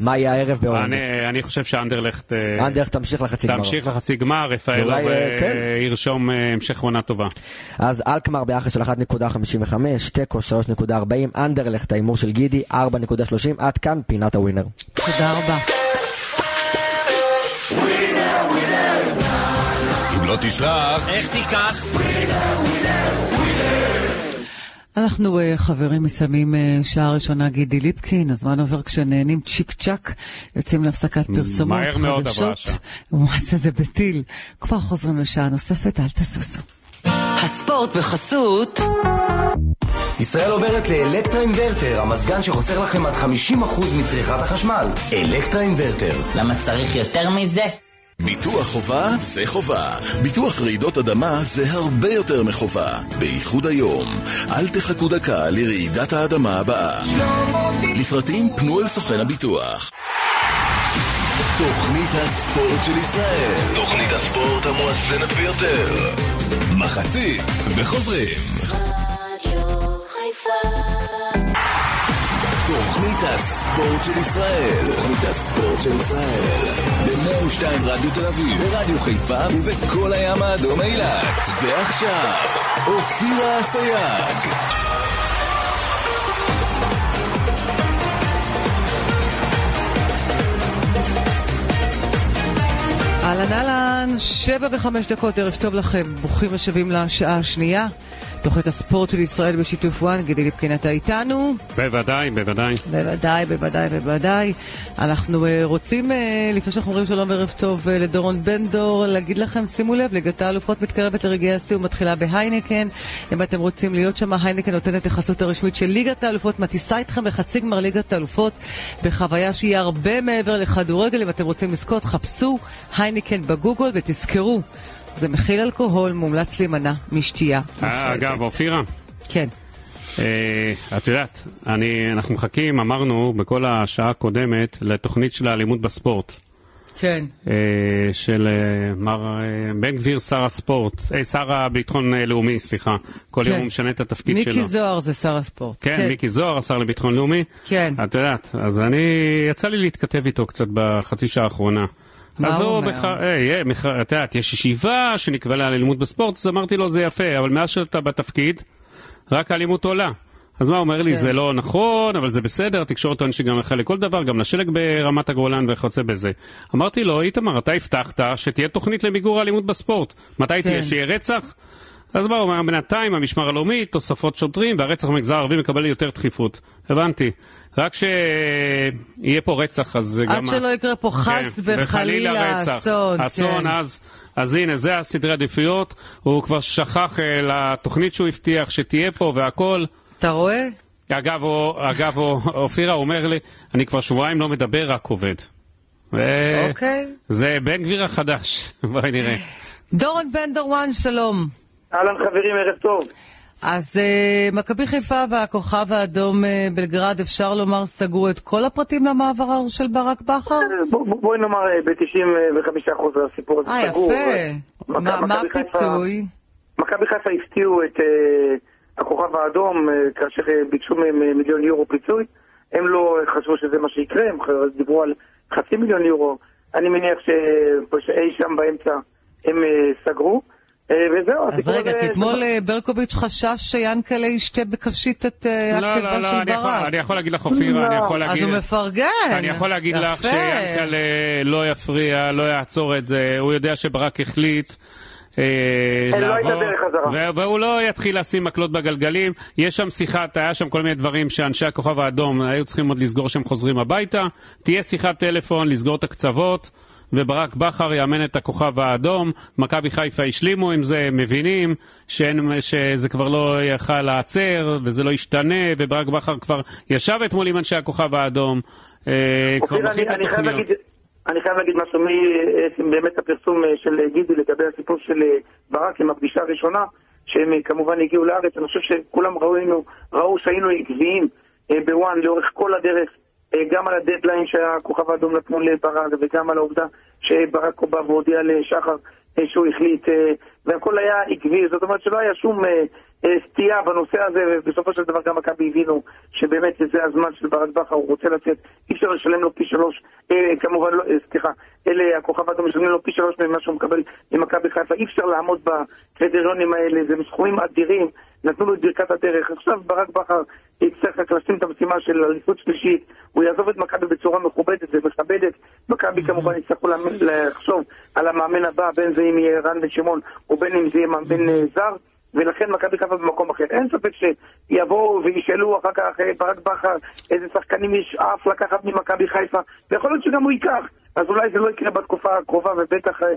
2-0. מה יהיה הערב בהולנד? אני, אני חושב שאנדרלכט... אה, אנדרלכט תמשיך לחצי גמר. תמשיך לחצי גמר, ואולי, אה, אה, כן. ירשום המשך עונה טובה. אז אלקמר ביחס של 1.55, תיקו 3.40, אנדרלכט ההימור של גידי 4.30, עד כאן פינת הווינר. תודה רבה. אם לא תשלח, איך תיקח? אנחנו אה, חברים מסיימים אה, שעה ראשונה גידי ליפקין, הזמן עובר כשנהנים צ'יק צ'אק, יוצאים להפסקת פרסומות, מהר מאוד עברה חדשות, השעה. וואטסה זה בטיל. כבר חוזרים לשעה נוספת, אל תסוסו. הספורט בחסות ישראל עוברת לאלקטרה אינוורטר, המזגן שחוסך לכם עד 50% מצריכת החשמל. אלקטרה אינוורטר. למה צריך יותר מזה? ביטוח חובה זה חובה. ביטוח רעידות אדמה זה הרבה יותר מחובה. בייחוד היום. אל תחכו דקה לרעידת האדמה הבאה. לפרטים פנו אל סוכן הביטוח. תוכנית הספורט של ישראל. תוכנית הספורט המואזנת ביותר. מחצית, וחוזרים. תוכנית הספורט של ישראל. תוכנית הספורט של ישראל. ב-102 רדיו תל אביב, ברדיו חיפה ובכל הים האדום אילת. ועכשיו, אופירה אסייג. אהלן אהלן, שבע וחמש דקות, ערב טוב לכם, ברוכים השבים לשעה השנייה. תוכנית הספורט של ישראל בשיתוף וואן, גידי ליפקין אתה איתנו. בוודאי, בוודאי. בוודאי, בוודאי, בוודאי. אנחנו uh, רוצים, uh, לפני שאנחנו אומרים שלום וערב טוב uh, לדורון בן דור, להגיד לכם, שימו לב, ליגת האלופות מתקרבת לרגעי השיא ומתחילה בהיינקן. אם אתם רוצים להיות שם, היינקן נותנת החסות הרשמית של ליגת האלופות, מטיסה איתכם בחצי גמר ליגת האלופות, בחוויה שהיא הרבה מעבר לכדורגל. אם אתם רוצים לזכות, חפשו היינקן בגוגל ותזכרו. זה מכיל אלכוהול, מומלץ להימנע משתייה. אה, אגב, אופירה. כן. אה, את יודעת, אני, אנחנו מחכים, אמרנו בכל השעה הקודמת, לתוכנית של האלימות בספורט. כן. אה, של אה, מר בן גביר, שר הספורט, שר הביטחון לאומי, סליחה. כל כן. יום הוא משנה את התפקיד מיקי שלו. זוהר זה שר הספורט. כן, מיקי זוהר, השר לביטחון לאומי. כן. את יודעת, אז אני, יצא לי להתכתב איתו קצת בחצי שעה האחרונה. מה אז הוא אומר? בח... היי. את יודעת, יש ישיבה שנקבעה לאלימות בספורט, אז אמרתי לו, זה יפה, אבל מאז שאתה בתפקיד, רק האלימות עולה. אז מה, הוא אומר לי, כן. זה לא נכון, אבל זה בסדר, התקשורת טוען שגם אחראי לכל דבר, גם לשלג ברמת הגולן וכיוצא בזה. אמרתי לו, איתמר, אתה הבטחת שתהיה תוכנית למיגור האלימות בספורט. מתי כן. תהיה? שיהיה רצח? אז מה, הוא אומר, בינתיים המשמר הלאומי, תוספות שוטרים, והרצח במגזר הערבי מקבל יותר דחיפות. הבנתי. רק שיהיה פה רצח, אז זה גם... עד שלא יקרה פה חס וחלילה רצח. אסון. אסון, כן. אז, אז הנה, זה הסדרי עדיפויות. הוא כבר שכח אה, לתוכנית שהוא הבטיח שתהיה פה והכל. אתה רואה? אגב, הוא, אגב, הוא, [laughs] אופירה אומר לי, אני כבר שבועיים לא מדבר, רק עובד. אוקיי. זה בן גביר החדש, [laughs] בואי נראה. דורון בנדר וואן, שלום. אהלן חברים, ערב טוב. אז uh, מכבי חיפה והכוכב האדום uh, בלגרד, אפשר לומר, סגרו את כל הפרטים למעבר של ברק בכר? בוא- בוא- בואי נאמר אה, ב-95% הסיפור הזה סגור. יפה. אה, מכ- מה הפיצוי? מכבי חיפה הפתיעו את אה, הכוכב האדום אה, כאשר אה, ביקשו מהם מיליון יורו פיצוי. הם לא חשבו שזה מה שיקרה, הם דיברו על חצי מיליון יורו. אני מניח שאי שם באמצע הם אה, סגרו. אה, וזהו, אז רגע, כי אתמול אה, ברקוביץ' חשש שיאנקל'ה ישתה בקשית את אה, לא, הקיבה לא, של לא, אני יכול, ברק. אני יכול להגיד לך, אופירה, אני יכול אז להגיד... הוא מפרגן. אני יכול להגיד לך יפה. שיענקל'ה לא יפריע, לא יעצור את זה, הוא יודע שברק החליט, לא לעבור, והוא לא יתחיל לשים מקלות בגלגלים. יש שם שיחת, היה שם כל מיני דברים שאנשי הכוכב האדום היו צריכים עוד לסגור שהם חוזרים הביתה. תהיה שיחת טלפון, לסגור את הקצוות. וברק בכר יאמן את הכוכב האדום, מכבי חיפה השלימו עם זה, מבינים שאין, שזה כבר לא יכל להיעצר וזה לא ישתנה, וברק בכר כבר ישב אתמול עם אנשי הכוכב האדום, אה, כבר מכין את התוכניות. אני חייב להגיד משהו. מבאמת הפרסום אה, של גידי לגבי הסיפור של אה, ברק עם הפגישה הראשונה, שהם אה, כמובן הגיעו לארץ, אני חושב שכולם ראו, ראו שהיינו עקביים אה, בוואן לאורך כל הדרך, אה, גם על הדדליין שהכוכב האדום נתנו לברק וגם על העובדה שברק בא והודיע לשחר אה, שהוא החליט, אה, והכל היה עקבי, זאת אומרת שלא היה שום אה, אה, סטייה בנושא הזה, ובסופו של דבר גם מכבי הבינו שבאמת זה הזמן של ברק בכר, הוא רוצה לצאת, אי אפשר לשלם לו פי שלוש, אה, כמובן, לא, אה, סליחה, אלה הכוכב האדום משלמים לו פי שלוש ממה שהוא מקבל ממכבי חיפה, אי אפשר לעמוד בקריטריונים האלה, זה סכומים אדירים, נתנו לו את ברכת הדרך, עכשיו ברק בכר יצטרך רק לשים את המשימה של אליפות שלישית, הוא יעזוב את מכבי בצורה מכובדת ומכבדת, מכבי כמובן יצטרכו לחשוב על המאמן הבא, בין זה אם יהיה רן בן שמעון או בין אם זה יהיה מאמן אה, זר. ולכן מכבי חיפה במקום אחר. אין ספק שיבואו וישאלו אחר כך אה, ברק בכר איזה שחקנים יש אף לקחת ממכבי חיפה, ויכול להיות שגם הוא ייקח. אז אולי זה לא יקרה בתקופה הקרובה, ובטח אה, אה,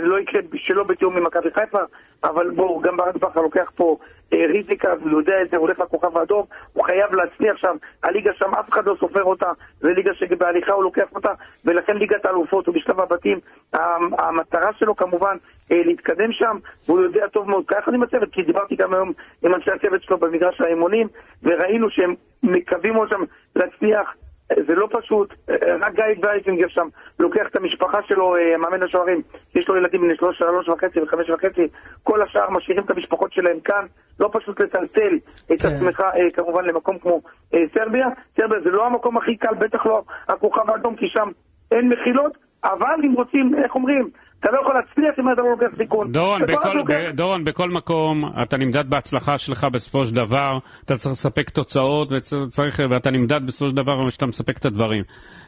זה לא יקרה שלא בתיאום עם מכבי חיפה, אבל בואו, גם ברק בכר לוקח פה אה, ריזיקה, והוא יודע את זה, הוא הולך לכוכב האדום, הוא חייב להצליח שם, הליגה שם אף אחד לא סופר אותה, זה ליגה שבהליכה הוא לוקח אותה, ולכן ליגת האלופות הוא בשלב הבתים, המ- המטרה שלו כמובן אה, להתקדם שם, והוא יודע טוב מאוד, ככה אני מצוות, כי דיברתי גם היום עם אנשי הצוות שלו במגרש האימונים, וראינו שהם מקווים עוד שם להצליח. זה לא פשוט, רק גיא וייזינגר שם לוקח את המשפחה שלו, אה, מאמן השוערים, יש לו ילדים בני שלוש, שלוש וחצי וחמש וחצי, כל השאר משאירים את המשפחות שלהם כאן, לא פשוט לטלטל את כן. עצמך אה, כמובן למקום כמו אה, סרביה, סרביה זה לא המקום הכי קל, בטח לא הכוכב האדום, כי שם אין מחילות, אבל אם רוצים, איך אומרים, אתה לא יכול להצליח אם אתה לא לוקח סיכון. דורון, וכל בכל, לוקח- ב, דורון, בכל מקום אתה נמדד בהצלחה שלך בסופו של דבר, אתה צריך לספק תוצאות וצריך, ואתה נמדד בסופו של דבר שאתה מספק את הדברים.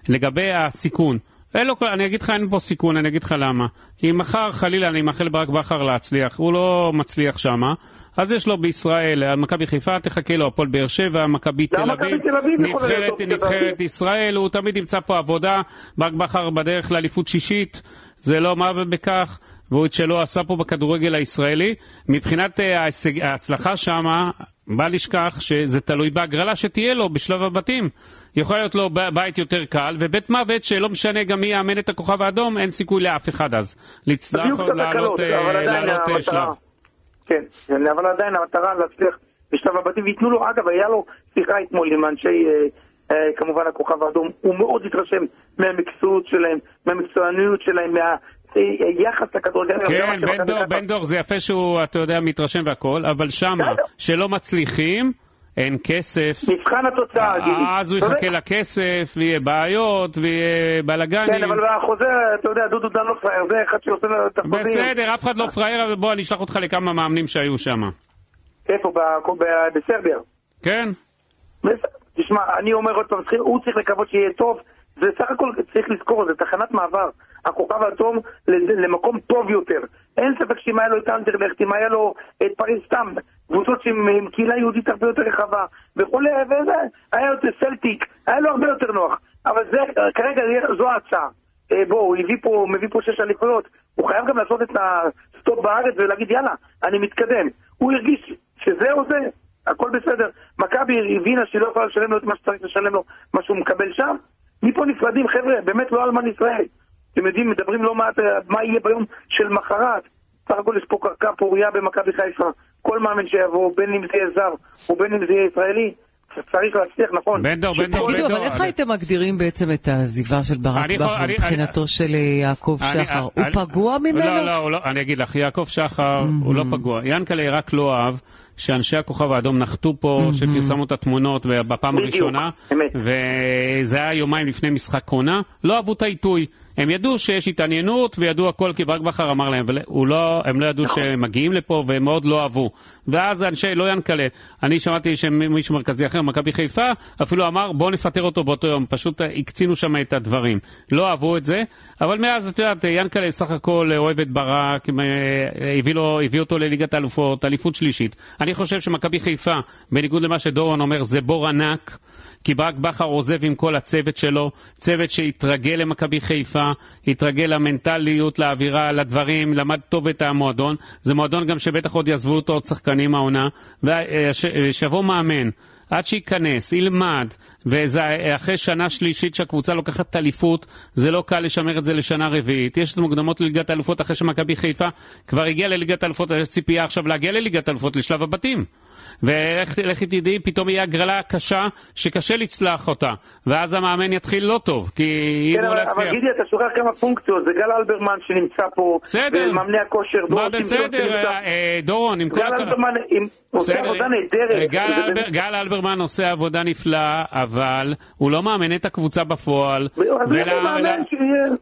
לגבי הסיכון, אין לו, כל- אני אגיד לך, אין פה סיכון, אני אגיד לך למה. כי מחר, חלילה, אני מאחל לברק בכר להצליח, הוא לא מצליח שמה. אז יש לו בישראל, מכבי חיפה תחכה לו, הפועל באר שבע, מכבי תל אביב, נבחרת, נבחרת. ישראל, הוא תמיד ימצא פה עבודה, ברק בכר בדרך לאליפות שישית, זה לא מה בכך, והוא את שלו עשה פה בכדורגל הישראלי. מבחינת אה, ההישג, ההצלחה שמה, בל נשכח שזה תלוי בהגרלה שתהיה לו בשלב הבתים. יכול להיות לו בית יותר קל, ובית מוות שלא משנה גם מי יאמן את הכוכב האדום, אין סיכוי לאף אחד אז. קצת לעלות, אה, לעלות אה, שלב. כן, כן, אבל עדיין המטרה להצליח בשלב הבתים, וייתנו לו, אגב, היה לו שיחה אתמול עם אנשי, כמובן, הכוכב האדום, הוא מאוד התרשם מהמקצועיות שלהם, מהמקצועניות שלהם, מהיחס לכדורגל. כן, בן דור, בן דור, זה יפה שהוא, אתה יודע, מתרשם והכל, אבל שמה, שלא מצליחים, אין כסף. מבחן התוצאה, גילי. אז הוא. יחכה לכסף, ויהיה בעיות, ויהיה בלאגנים. כן, אבל בחוזה, אתה יודע, דודו דן לא פראייר, זה אחד שעושה את החוזים. בסדר, אף אחד לא פראייר, אבל בוא, אני אשלח אותך לכמה מאמנים שהיו שם. איפה? בסרביה. כן? תשמע, אני אומר עוד פעם, הוא צריך לקוות שיהיה טוב, זה סך הכל צריך לזכור, זה תחנת מעבר. הכוכב האטום למקום טוב יותר. אין ספק שאם היה לו את אנדרלכט, אם היה לו את פריז סתם, קבוצות עם קהילה יהודית הרבה יותר רחבה, וכולי, וזה, היה לו את סלטיק, היה לו הרבה יותר נוח. אבל זה, כרגע זו ההצעה. אה, בוא, הוא הביא פה, מביא פה שש אליפויות, הוא חייב גם לעשות את הסטופ בארץ ולהגיד יאללה, אני מתקדם. הוא הרגיש שזהו זה, הכל בסדר. מכבי הבינה שהיא לא יכולה לשלם לו את מה שצריך לשלם לו, מה שהוא מקבל שם. מפה נפרדים, חבר'ה, באמת לא אלמן ישראל. אתם יודעים, מדברים לא מעט אה, מה יהיה ביום של מחרת. סך הכל יש פה קרקע פוריה במכבי חיפה. כל מאמן שיבוא, בין אם זה יהיה זר ובין אם זה יהיה ישראלי, צריך להצליח, נכון. בן דור, בן דור, תגידו, אבל. איך הייתם מגדירים בעצם את העזיבה של ברק בכר אני- מבחינתו של אה, יעקב אני- שחר? הוא אני- פגוע ממנו? לא, לא, לא, אני אגיד לך, יעקב שחר הוא לא פגוע. ינקלה רק לא אהב שאנשי הכוכב האדום נחתו פה, שפרסמו את התמונות בפעם בדיוק, הראשונה, אמת. וזה היה יומיים לפני משחק עונה, לא אהבו את העיתוי. הם ידעו שיש התעניינות וידעו הכל כי ברק בכר אמר להם, אבל לא, הם לא ידעו נכון. שהם מגיעים לפה והם מאוד לא אהבו. ואז אנשי, לא ינקלה, אני שמעתי שמישהו מרכזי אחר, מכבי חיפה, אפילו אמר בואו נפטר אותו באותו יום, פשוט הקצינו שם את הדברים. לא אהבו את זה, אבל מאז, את יודעת, ינקלה סך הכל אוהב את ברק, אה, הביא, לו, הביא אותו לליגת האלופות, אליפות שלישית. אני חושב שמכבי חיפה, בניגוד למה שדורון אומר, זה בור ענק. כי ברק בכר עוזב עם כל הצוות שלו, צוות שהתרגל למכבי חיפה, התרגל למנטליות, לאווירה, לדברים, למד טוב את המועדון. זה מועדון גם שבטח עוד יעזבו אותו עוד שחקנים העונה, ושיבוא מאמן. עד שייכנס, ילמד, ואחרי שנה שלישית שהקבוצה לוקחת אליפות, זה לא קל לשמר את זה לשנה רביעית. יש את המוקדמות לליגת האלופות אחרי שמכבי חיפה כבר הגיעה לליגת האלופות, יש ציפייה עכשיו להגיע לליגת האלופות לשלב הבתים. ולכי תדעי, פתאום יהיה הגרלה קשה שקשה לצלח אותה, ואז המאמן יתחיל לא טוב, כי אם כן, הוא אבל, להצליח. אבל גידי, אתה שוכח כמה פונקציות, זה גל אלברמן שנמצא פה, בסדר. ומאמני הכושר, מה בסדר, שנמצא. אה, דורון, עם כל גל אלברמן עושה. עבודה נהדרת. גל, זה אלבר, גל אלברמן עושה עבודה נפלאה, אבל הוא לא מאמן את הקבוצה בפועל.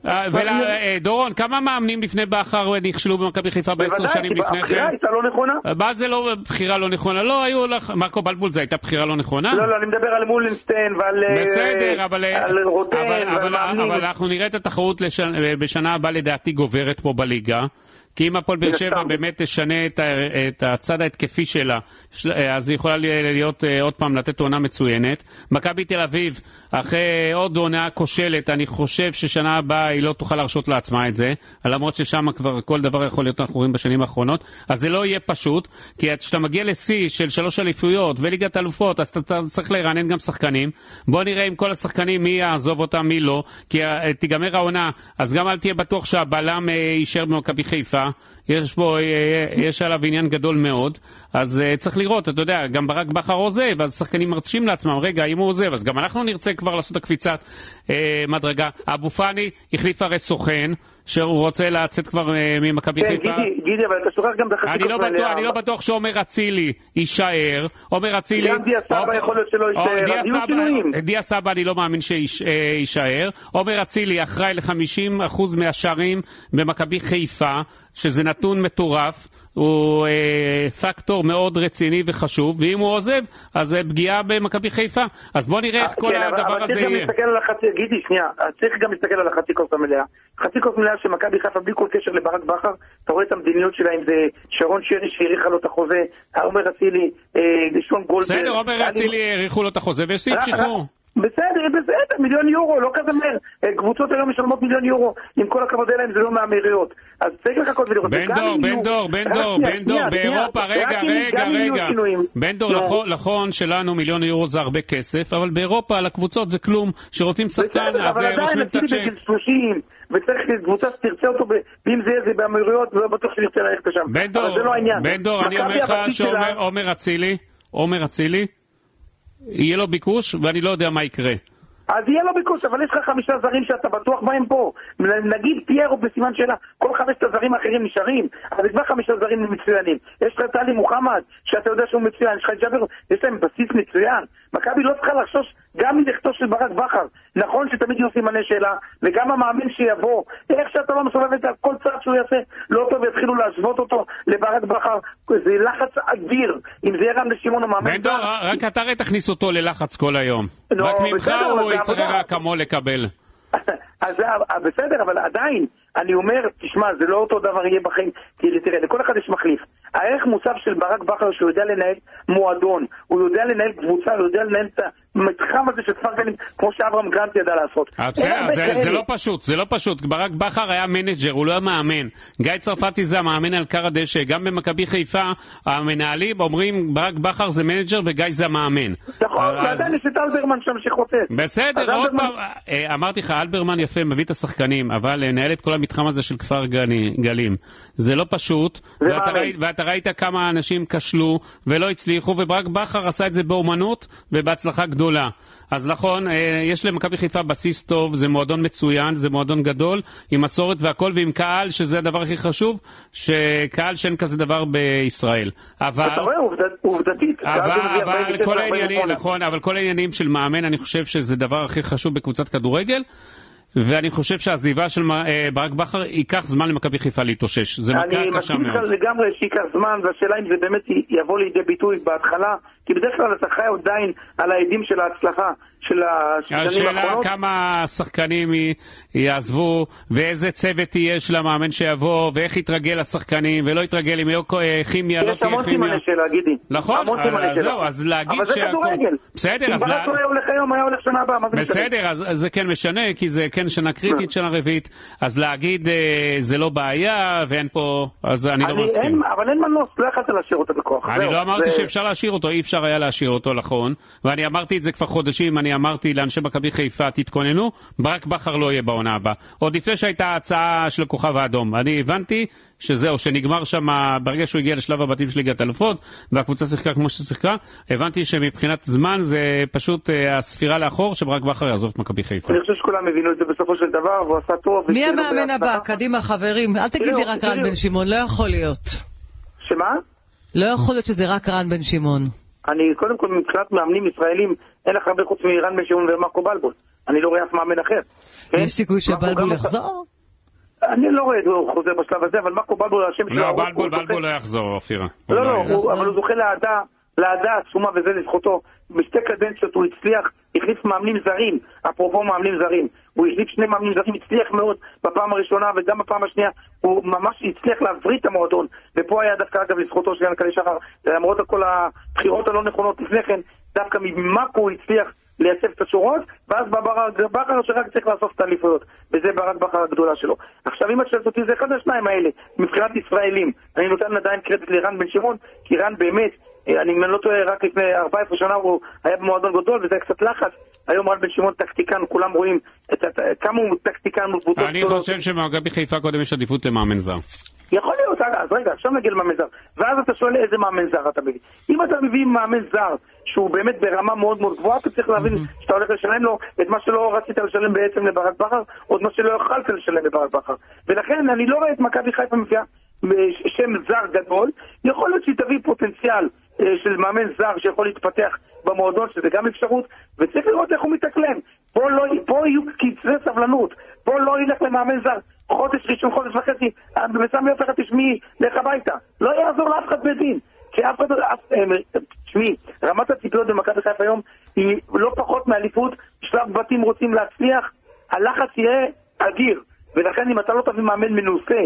אה, אה, דורון, כמה מאמנים לפני בכר נכשלו במכבי חיפה בעשר בוודאי, שנים לפני הבחירה כן? הייתה לא נכונה. מה זה לא בחירה לא נכונה? לא, היו לך... מרקו בלבול זה הייתה בחירה לא נכונה? לא, לא, אני מדבר על מולנשטיין ועל... אה, בסדר, אבל, על רוטן ועל מאמנים. אבל אנחנו נראה את התחרות. בשנה הבאה לדעתי גוברת פה בליגה. כי אם הפועל באר שבע באמת תשנה את, ה... את הצד ההתקפי שלה, של- אז היא יכולה להיות אה, עוד פעם לתת עונה מצוינת. מכבי תל אביב, אחרי עוד עונה כושלת, אני חושב ששנה הבאה היא לא תוכל להרשות לעצמה את זה, למרות ששם כבר כל דבר יכול להיות, אנחנו רואים בשנים האחרונות. אז זה לא יהיה פשוט, כי כשאתה מגיע לשיא של שלוש אליפויות וליגת אלופות, אז אתה- צריך לרענן גם שחקנים. בוא נראה עם כל השחקנים מי יעזוב אותם, מי לא, כי אה, תיגמר העונה, אז גם אל תהיה בטוח שהבלם אה, יישאר במכבי חיפה. יש בו, אה, יש עליו עניין גדול מאוד, אז uh, צריך לראות, אתה יודע, גם ברק בכר עוזב, אז שחקנים מרשים לעצמם, רגע, אם הוא עוזב, אז גם אנחנו נרצה כבר לעשות את הקפיצת uh, מדרגה. אבו פאני החליף הרי סוכן, שהוא רוצה לצאת כבר uh, ממכבי כן, חיפה. גידי, גידי, אבל אתה שוכח גם את החצי אני לא, בטוח. אני לא בטוח שעומר אצילי יישאר. עומר אצילי... גם דיה סבא יכול להיות שלא יישאר, אז יהיו שינויים. דיה סבא אני לא מאמין שיישאר. עומר אצילי אחראי ל-50% מהשערים במכבי חיפה, שזה נתון מטורף. הוא אה, פקטור מאוד רציני וחשוב, ואם הוא עוזב, אז זה פגיעה במכבי חיפה. אז בוא נראה איך כל כן, אבל- הדבר אבל הזה צריך גם יהיה. להסתכל על החצי, גידי, שנייה, צריך גם להסתכל על החצי כוס המלאה. חצי כוס מלאה של מכבי חיפה בלי כל קשר לברק בכר, אתה רואה את המדיניות שלהם, זה שרון שרי שהאריכה לו את החוזה, עומר אצילי, אה, שון גולדברג. בסדר, עומר אצילי האריכו לו את החוזה ויש סעיף שחרור. בסדר, בסדר, מיליון יורו, לא כזה מהר. אה, קבוצות היום משלמות מיליון יורו, עם כל הכבוד אליהם זה לא מהמאמירויות. אז צריך לחכות ולראות. בן דור, בן דור, בן דור, בן דור, באירופה. רגע, רגע, רגע. בן דור. נכון- שלנו מיליון יורו זה הרבה כסף, אבל באירופה על הקבוצות זה כלום. שרוצים שחקן, אז אבל אה, רושמים את הצ'ק. בגיל 30, וצריך קבוצה שתרצה אותו, ואם זה יהיה זה באמירויות, לא בטוח שנרצה ללכת לשם. בן דור, לא. בן דור, אני אומר לך שעומר עומר אצילי, עומר אצילי, יהיה לו ביקוש, ואני לא יודע מה יקרה. אז יהיה לו ביקוש, אבל יש לך חמישה זרים שאתה בטוח בהם פה. נגיד פיירו בסימן שאלה, כל חמשת הזרים האחרים נשארים, אבל כבר חמישה זרים מצוינים. יש לך טלי מוחמד, שאתה יודע שהוא מצוין, יש לך ג'אבר, יש להם בסיס מצוין. מכבי לא צריכה לחשוש גם מלכתו של ברק בכר. נכון שתמיד יהיו סימני שאלה, וגם המאמן שיבוא, איך שאתה לא מסובב את כל צעד שהוא יעשה, לא טוב יתחילו להשוות אותו לברק בכר. זה לחץ אדיר. אם זה יהיה רן בן שמעון המאמן... בן דור, רק אתה הרי תכניס אותו ללחץ כל היום. לא, רק ממך הוא זה יצטרך. אקמול לקבל. [laughs] אז זה- אה, בסדר, אבל עדיין, אני אומר, תשמע, זה לא אותו דבר יהיה בחיים. כי תראה, לכל אחד יש מחליף. הערך מוסף של ברק בכר, שהוא יודע לנהל מועדון, הוא יודע לנהל קבוצה, הוא יודע לנהל את המתחם הזה של כפר גלים, כמו שאברהם גרנט ידע לעשות. אה, בסדר, זה. זה לא פשוט, זה לא פשוט. ברק בכר היה מנג'ר, הוא לא היה מאמן. גיא צרפתי זה המאמן על כר הדשא. גם במכבי חיפה, המנהלים אומרים ברק בכר זה מנג'ר וגיא זה המאמן. נכון, אז- ועדיין יש את אלברמן שם שחוטף. בסדר, עוד אלברמן- פעם, אה, אמרתי לך, אלברמן יפה, מביא את השחקנים, אבל לנהל את כל המתחם הזה של כפר גלים, זה לא פשוט, ואתה מאמן. ראית- כמה אנשים כשלו ולא הצליחו, וברק בכר עשה את זה באומנות ובהצלחה גדולה. אז נכון, אה, יש למכבי חיפה בסיס טוב, זה מועדון מצוין, זה מועדון גדול, עם מסורת והכל, ועם קהל, שזה הדבר הכי חשוב, שקהל שאין כזה דבר בישראל. אבל... אתה רואה, עובד- עובדתית. אבל, אבל 49, כל העניינים, 48. נכון, אבל כל העניינים של מאמן, אני חושב שזה הדבר הכי חשוב בקבוצת כדורגל. ואני חושב שהעזיבה של אה, ברק בכר ייקח זמן למכבי חיפה להתאושש. זה מכה אני קשה מסכים מאוד. איתך לגמרי שייקח זמן, והשאלה אם זה באמת יבוא לידי ביטוי בהתחלה, כי בדרך כלל אתה חי עדיין על העדים של ההצלחה של השנים השאלה האחרונות. כמה שחקנים יעזבו, ואיזה צוות יהיה של המאמן שיבוא, ואיך יתרגל לשחקנים, ולא יתרגל אם יהיה אה, כימיה, לא יש תהיה המון כימיה. סימני שאלה, גידי. נכון, אז- שאלה. זהו, אז להגיד אבל זה כדורגל. בסדר, אז אם ברק לא היה הולך היום, היה הולך שנה הבאה, מה זה משנה? בסדר, אז, אז זה כן משנה, כי זה כן שנה קריטית, שנה רביעית, אז להגיד אה, זה לא בעיה, ואין פה, אז אני לא מסכים. אבל אין מנוס, לא יכולת להשאיר אותו בכוח. אני לא אמרתי שאפשר להשאיר אותו, אי אפשר היה להשאיר אותו, נכון. ואני אמרתי את זה כבר חודשים, אני אמרתי לאנשי מכבי חיפה, תתכוננו, ברק בכר לא יהיה בעונה הבאה. עוד לפני שהייתה ההצעה של הכוכב האדום. אני הבנתי שזהו, שנגמר שם, ברגע שהוא הגיע לשלב הבתים של ליגת אלופות, והקבוצה שיחקה כמו ששיחקה, הבנתי שמבחינת זמן זה פשוט אה, הספירה לאחור, שברק בכר יעזוב את מכבי חיפה. אני חושב שכולם הבינו את זה בסופו של דבר, והוא עשה טוב. מי המאמן. הבא? קדימה, חברים. אל תגיד לי רק רן. בן שמעון, לא יכול להיות. שמה? לא יכול להיות שזה רק רן בן שמעון. אני, קודם כל, מבחינת מאמנים ישראלים, אין לך הרבה חוץ בן שמעון ומרקו בלבול. אני לא רואה אף מאמן אחר. כן? יש סיכוי שבלבול גם- יחזור? אני לא רואה את הוא חוזר בשלב הזה, אבל מרקו בלבול, השם שלו... לא, בלבול, בלבול לא יחזור, אופירה. לא, לא. הוא- אבל הוא זוכה לאהדה, לאהדה עצומה, וזה לזכותו. בשתי קדנציות הוא הצליח, החליף מאמנים זרים, אפרופו מאמנים זרים. הוא החליף שני מאמנים זרים, הצליח מאוד בפעם הראשונה וגם בפעם השנייה. הוא ממש הצליח להבריא את המועדון. ופה היה דווקא, אגב, לזכותו של ינקלה שחר, למרות כל הבחירות הלא נכונות לפני כן, דווקא ממאקו הוא הצליח לייצב את השורות, ואז בא ברק בכר שרק צריך לאסוף את האליפויות, וזה ברק בכר הגדולה שלו. עכשיו אם את שואלת אותי, זה אחד השניים האלה, מבחינת ישראלים. אני נותן עדיין קרדיט לרן בן שמעון, כי רן באמת, אני אם אני לא טועה, רק לפני 14 שנה הוא היה במועדון גדול, וזה היה קצת לחץ. היום רן בן שמעון טקטיקן, כולם רואים את, את, כמה הוא טקטיקן מול אני. חושב שבמכבי חיפה קודם יש עדיפות למאמן זר. יכול להיות, אז רגע, עכשיו נגיע למאמן זר. ואז אתה שואל איזה מאמן זר אתה מביא. אם אתה מביא מאמן זר שהוא באמת ברמה מאוד מאוד גבוהה, אתה צריך להבין שאתה הולך לשלם לו את מה שלא רצית לשלם בעצם לברק בכר, או את מה שלא יכלת לשלם לברק בכר. ולכן אני לא רואה את מכבי חיפה מביאה שם זר גדול. יכול להיות שהיא תביא פוטנציאל אה, של מאמן זר שיכול להתפתח במועדון, שזה גם אפשרות, וצריך לראות איך הוא מתאקלם. פה, לא, פה יהיו קצרי סבלנות, פה לא ילך למאמן זר. חודש ראשון, חודש וחצי, לי אותך, תשמעי, לך הביתה. לא יעזור לאף אחד בדין. כי אף אחד, אף- אה, תשמעי, רמת הציפיות במכבי חיפה היום היא לא פחות מאליפות, שלב בתים רוצים להצליח, הלחץ יהיה אדיר. ולכן אם אתה לא תביא מאמן מנוסה,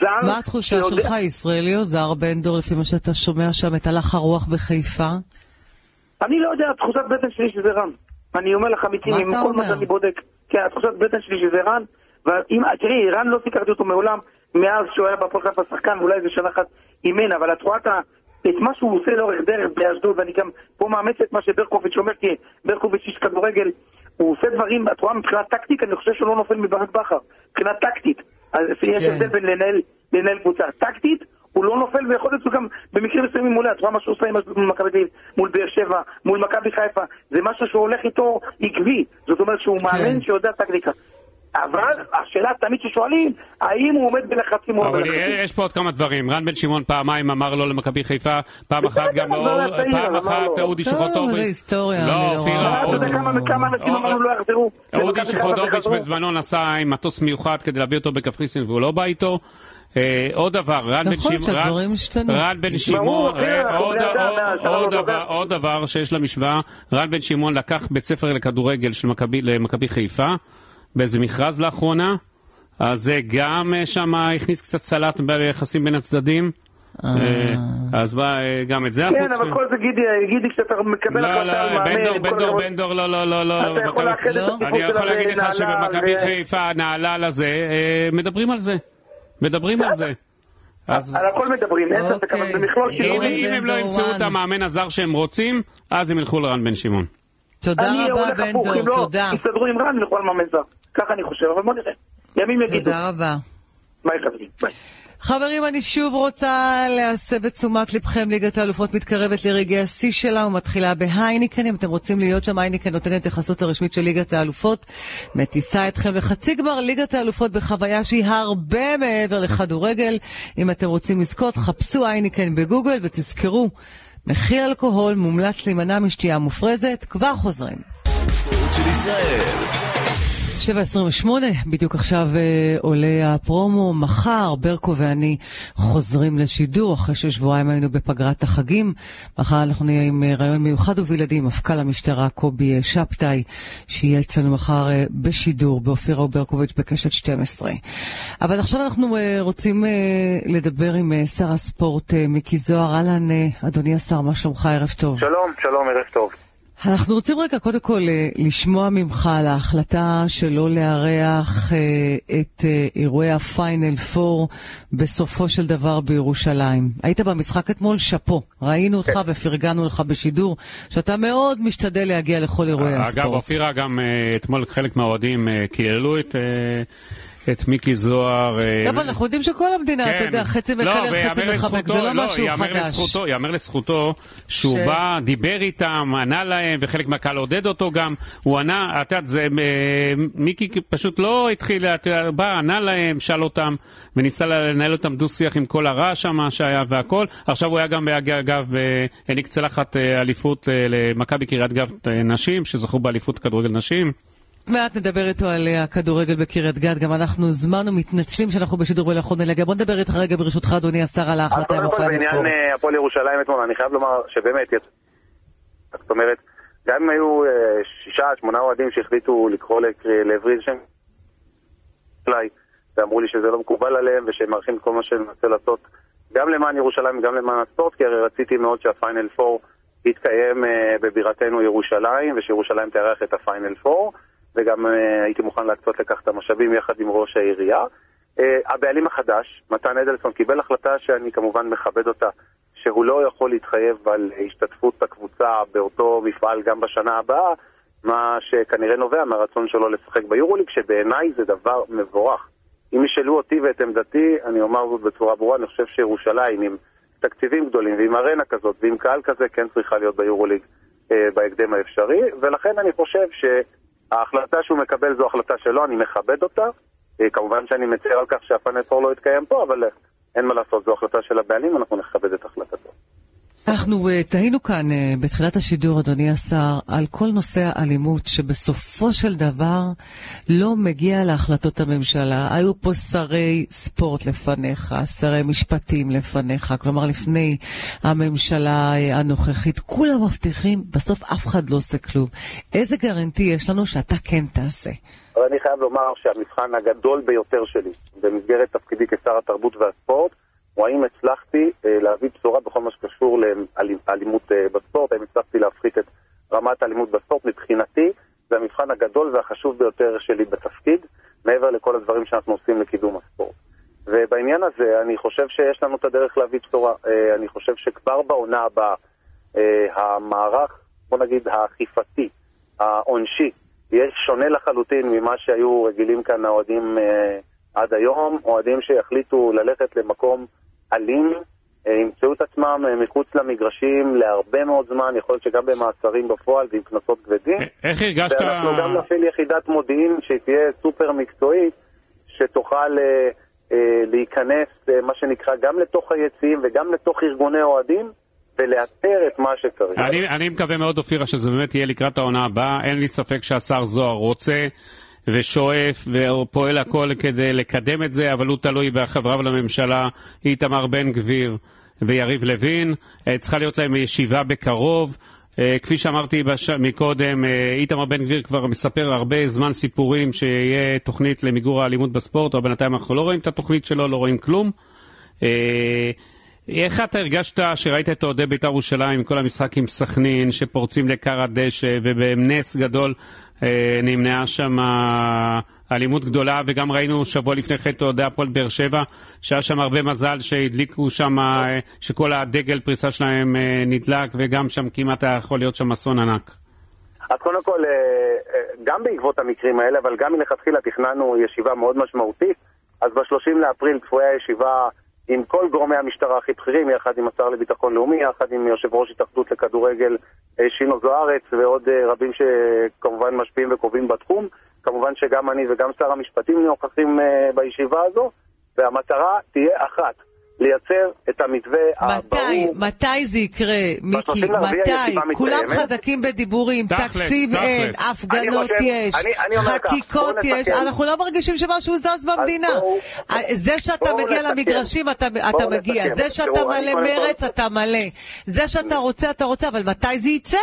זר, מה התחושה שיודע- שלך, ישראלי או זר בן דור, לפי מה שאתה שומע שם, את הלך הרוח בחיפה? אני לא יודע, תחושת בטן שלי שזה רן. אני אומר לך אמיתי, עם כל מה? שאני בודק. כן, התחושת בטן שלי שזה רן. ואם, תראי, רן לא סיקרתי אותו מעולם, מאז שהוא היה בהפועל חיפה שחקן, ואולי איזה שנה אחת אימן, אבל את רואה את מה שהוא עושה לאורך דרך באשדוד, ואני גם פה מאמץ את מה שברקוביץ' אומר, כי ברקוביץ' איש כדורגל, הוא עושה דברים, את רואה מבחינה טקטית, אני חושב שהוא לא נופל מברק בכר. מבחינה טקטית. אז יש כן. הבדל בין לנהל, לנהל קבוצה. טקטית, הוא לא נופל, ויכול להיות שהוא גם במקרים מסוימים מולה, את רואה מה שהוא עושה עם מכבי תל אביב, מול באר שבע, מול מכבי חיפה, זה משהו שהוא הולך איתו עקבי, זאת אומרת שהוא מאמן שיודע טקטיקה. אבל השאלה תמיד ששואלים, האם הוא עומד בלחצים או לא אבל בלחצים. יש פה עוד כמה דברים. רן בן שמעון פעמיים אמר לא למכבי חיפה, פעם אחת גם אבל צעיר, פעם אחת. אודי טוב, שחוטוביץ'. זה היסטוריה, אני לא, לא אופירה, רואה. אתה יודע כמה אנשים אמרנו לא יחזרו? אודי וחזרו? בזמנו נסע עם מטוס מיוחד כדי להביא אותו בקפריסין והוא לא בא איתו. אה, עוד דבר, רן בן נכון שמעון, רן- בן שמעון, אה, עוד- לא דבר- יודע. עוד דבר שיש למשוואה, רן בן שמעון לקח בית ספר לכדורגל של מכבי- חיפה באיזה מכרז לאחרונה, אז זה גם אה, שם הכניס קצת סלט ביחסים בין הצדדים. אה, אז בא, אה, גם את זה אנחנו כן, צריכים. אבל כל זה גידי, גידי כשאתה מקבל לא, החלטה על לא, מאמן, בן דור, בן כל דור. בן דור, לא, לא, לא, לא. אתה יכול לאחד את הסיפור אני יכול להגיד לך שבמכבי חיפה, נהלל הזה, אה, מדברים על זה. מדברים על זה. אז על הכל מדברים, אין ספק, אבל אוקיי. זה מכלול אם שינויים. אם הם לא ימצאו את המאמן הזר שהם רוצים, אז הם ילכו לרן בן שמעון. תודה אני רבה, הולך בן הפוך, דור, אם לא, תודה. יסתדרו עם רן, מאמן זר. ככה אני חושב, אבל בוא נראה. ימים יגידו. תודה רבה. ביי חברים, ביי. חברים, אני שוב רוצה להסב את תשומת לבכם, ליגת האלופות מתקרבת לרגעי השיא שלה ומתחילה בהייניקן. אם אתם רוצים להיות שם, הייניקן נותנת התייחסות הרשמית של ליגת האלופות. מטיסה אתכם לחצי גמר ליגת האלופות בחוויה שהיא הרבה מעבר לכדורגל. אם אתם רוצים לזכות, חפשו הייניקן בגוגל ותזכרו, מחיר אלכוהול מומלץ להימנע משתייה מופרזת. כבר חוזרים. של ישראל. 7.28, בדיוק עכשיו אה, עולה הפרומו. מחר ברקו ואני חוזרים לשידור, אחרי ששבועיים היינו בפגרת החגים. מחר אנחנו נהיה עם אה, רעיון מיוחד ובלעדי, מפכ"ל המשטרה קובי אה, שבתאי, שיהיה אצלנו מחר אה, בשידור, באופירה וברקוביץ' בקשת 12. אבל עכשיו אנחנו אה, רוצים אה, לדבר עם אה, שר הספורט אה, מיקי זוהר. אהלן, אה, אדוני השר, מה שלומך? ערב טוב. שלום, שלום, ערב טוב. אנחנו רוצים רגע קודם כל אה, לשמוע ממך על ההחלטה שלא לארח אה, את אה, אירועי הפיינל 4 בסופו של דבר בירושלים. היית במשחק אתמול, שאפו. ראינו אותך ופרגנו לך בשידור, שאתה מאוד משתדל להגיע לכל אירועי הספורט. אגב, אופירה גם אתמול חלק מהאוהדים קיללו את... אה, את מיקי זוהר. אה, אבל אנחנו יודעים שכל המדינה, אתה יודע, חצי מקלל, חצי מחבק, זה לזכותו- לא משהו חדש. ייאמר לזכותו שהוא בא, דיבר איתם, ענה להם, וחלק מהקהל עודד אותו גם. הוא ענה, את יודעת, אה, מיקי פשוט לא התחיל, בא, ענה להם, שאל אותם, וניסה לנהל אותם דו-שיח עם כל הרעש שם שהיה והכל. עכשיו הוא היה גם, אגב, העניק צלחת אה, אליפות אה, למכבי קריית אה, נשים, שזכו באליפות כדורגל נשים. מעט נדבר איתו על אה, הכדורגל בקריית גת, גם אנחנו זמן ומתנצלים שאנחנו בשידור יכולנו להגיע. בוא נדבר איתך רגע ברשותך, אדוני השר, על ההחלטה עם הפיינל פור. בעניין אה, הפועל ירושלים אתמול, אני חייב לומר שבאמת, זאת אומרת, גם אם היו אה, שישה, שמונה אוהדים שהחליטו לקרוא לקר- לעברי שם, ואמרו לי שזה לא מקובל עליהם ושהם מארחים כל מה שהם מנסה לעשות, גם למען ירושלים וגם למען הספורט, כי הרי רציתי מאוד שהפיינל 4 יתקיים בבירתנו ירושלים, ושירושלים תארח את הפיינל 4, וגם אה, הייתי מוכן להקצות לכך את המשאבים יחד עם ראש העירייה. אה, הבעלים החדש, מתן אדלסון, קיבל החלטה שאני כמובן מכבד אותה, שהוא לא יכול להתחייב על השתתפות הקבוצה באותו מפעל גם בשנה הבאה, מה שכנראה נובע מהרצון שלו לשחק ביורוליג, שבעיניי זה דבר מבורך. אם ישאלו אותי ואת עמדתי, אני אומר זאת בצורה ברורה, אני חושב שירושלים עם תקציבים גדולים ועם ארנה כזאת ועם קהל כזה כן צריכה להיות ביורוליג אה, בהקדם האפשרי, ולכן אני חושב שההחלטה שהוא מקבל זו החלטה שלו, אני מכבד אותה. אה, כמובן שאני מצר על כך שהפאנל לא יתקיים פה, אבל אה, אין מה לעשות, זו החלטה של הבעלים, אנחנו נכבד את החלטתו. אנחנו uh, תהינו כאן uh, בתחילת השידור, אדוני השר, על כל נושא האלימות, שבסופו של דבר לא מגיע להחלטות הממשלה. היו פה שרי ספורט לפניך, שרי משפטים לפניך, כלומר לפני הממשלה uh, הנוכחית. כולם מבטיחים, בסוף אף אחד לא עושה כלום. איזה גרנטי יש לנו שאתה כן תעשה? אבל אני חייב לומר שהמבחן הגדול ביותר שלי במסגרת תפקידי כשר התרבות והספורט הוא האם הצלחתי אה, להביא בשורה בכל מה שקשור לאלימות אה, בספורט, האם הצלחתי להפחית את רמת האלימות בספורט. מבחינתי זה המבחן הגדול והחשוב ביותר שלי בתפקיד, מעבר לכל הדברים שאנחנו עושים לקידום הספורט. ובעניין הזה אני חושב שיש לנו את הדרך להביא בשורה. אה, אני חושב שכבר בעונה הבאה אה, המערך, בוא נגיד, האכיפתי, העונשי, יהיה שונה לחלוטין ממה שהיו רגילים כאן האוהדים עד היום, אוהדים שיחליטו ללכת למקום אלים, אה, ימצאו את עצמם אה, מחוץ למגרשים להרבה מאוד זמן, יכול להיות שגם במאסרים בפועל ועם קנסות כבדים. איך הרגשת... ואנחנו גם נפעיל יחידת מודיעין שתהיה סופר מקצועית, שתוכל אה, אה, להיכנס, אה, מה שנקרא, גם לתוך היציעים וגם לתוך ארגוני אוהדים, ולאתר את מה שצריך. אני, אני מקווה מאוד, אופירה, שזה באמת יהיה לקראת העונה הבאה. אין לי ספק שהשר זוהר רוצה ושואף ופועל הכל כדי לקדם את זה, אבל הוא תלוי בחבריו לממשלה, איתמר בן גביר ויריב לוין. אה, צריכה להיות להם ישיבה בקרוב. אה, כפי שאמרתי בש... מקודם, אה, איתמר בן גביר כבר מספר הרבה זמן סיפורים שיהיה תוכנית למיגור האלימות בספורט, אבל בינתיים אנחנו לא רואים את התוכנית שלו, לא רואים כלום. איך אתה הרגשת שראית את אוהדי בית"ר ירושלים כל המשחק עם סכנין, שפורצים לכר הדשא, ובנס גדול נמנעה שם אלימות גדולה, וגם ראינו שבוע לפני כן את אוהדי הפועל באר שבע, שהיה שם הרבה מזל שהדליקו שם, אה, שכל הדגל פריסה שלהם אה, נדלק, וגם שם כמעט היה יכול להיות שם אסון ענק. אז קודם כל, אה, אה, גם בעקבות המקרים האלה, אבל גם מלכתחילה תכננו ישיבה מאוד משמעותית, אז ב-30 לאפריל צפויה ישיבה עם כל גורמי המשטרה הכי בכירים, יחד עם השר לביטחון לאומי, יחד עם יושב ראש התאחדות לכדורגל אה, שינו זוארץ ועוד אה, רבים שכמובן משפיעים וקובעים בתחום. כמובן שגם אני וגם שר המשפטים נוכחים אה, בישיבה הזו, והמטרה תהיה אחת, לייצר את המתווה מתי, הברור. מתי זה יקרה, מיקי? ב-30 לרביעי מתי? כולם מתקיימת. חזקים בדיבורים, תכלס, תקציב תכלס. אין, הפגנות חושב- יש, אני- אני אומר כך, חקיקות בואו יש. אנחנו לא מרגישים שמשהו זז במדינה. בואו- אה, זה שאתה בואו מגיע נסכם. למגרשים, אתה אתה בואו מגיע. נסכם. זה שאתה אני מלא מרץ, אתה מלא. זה שאתה רוצה, אתה רוצה, אבל מתי זה יצא?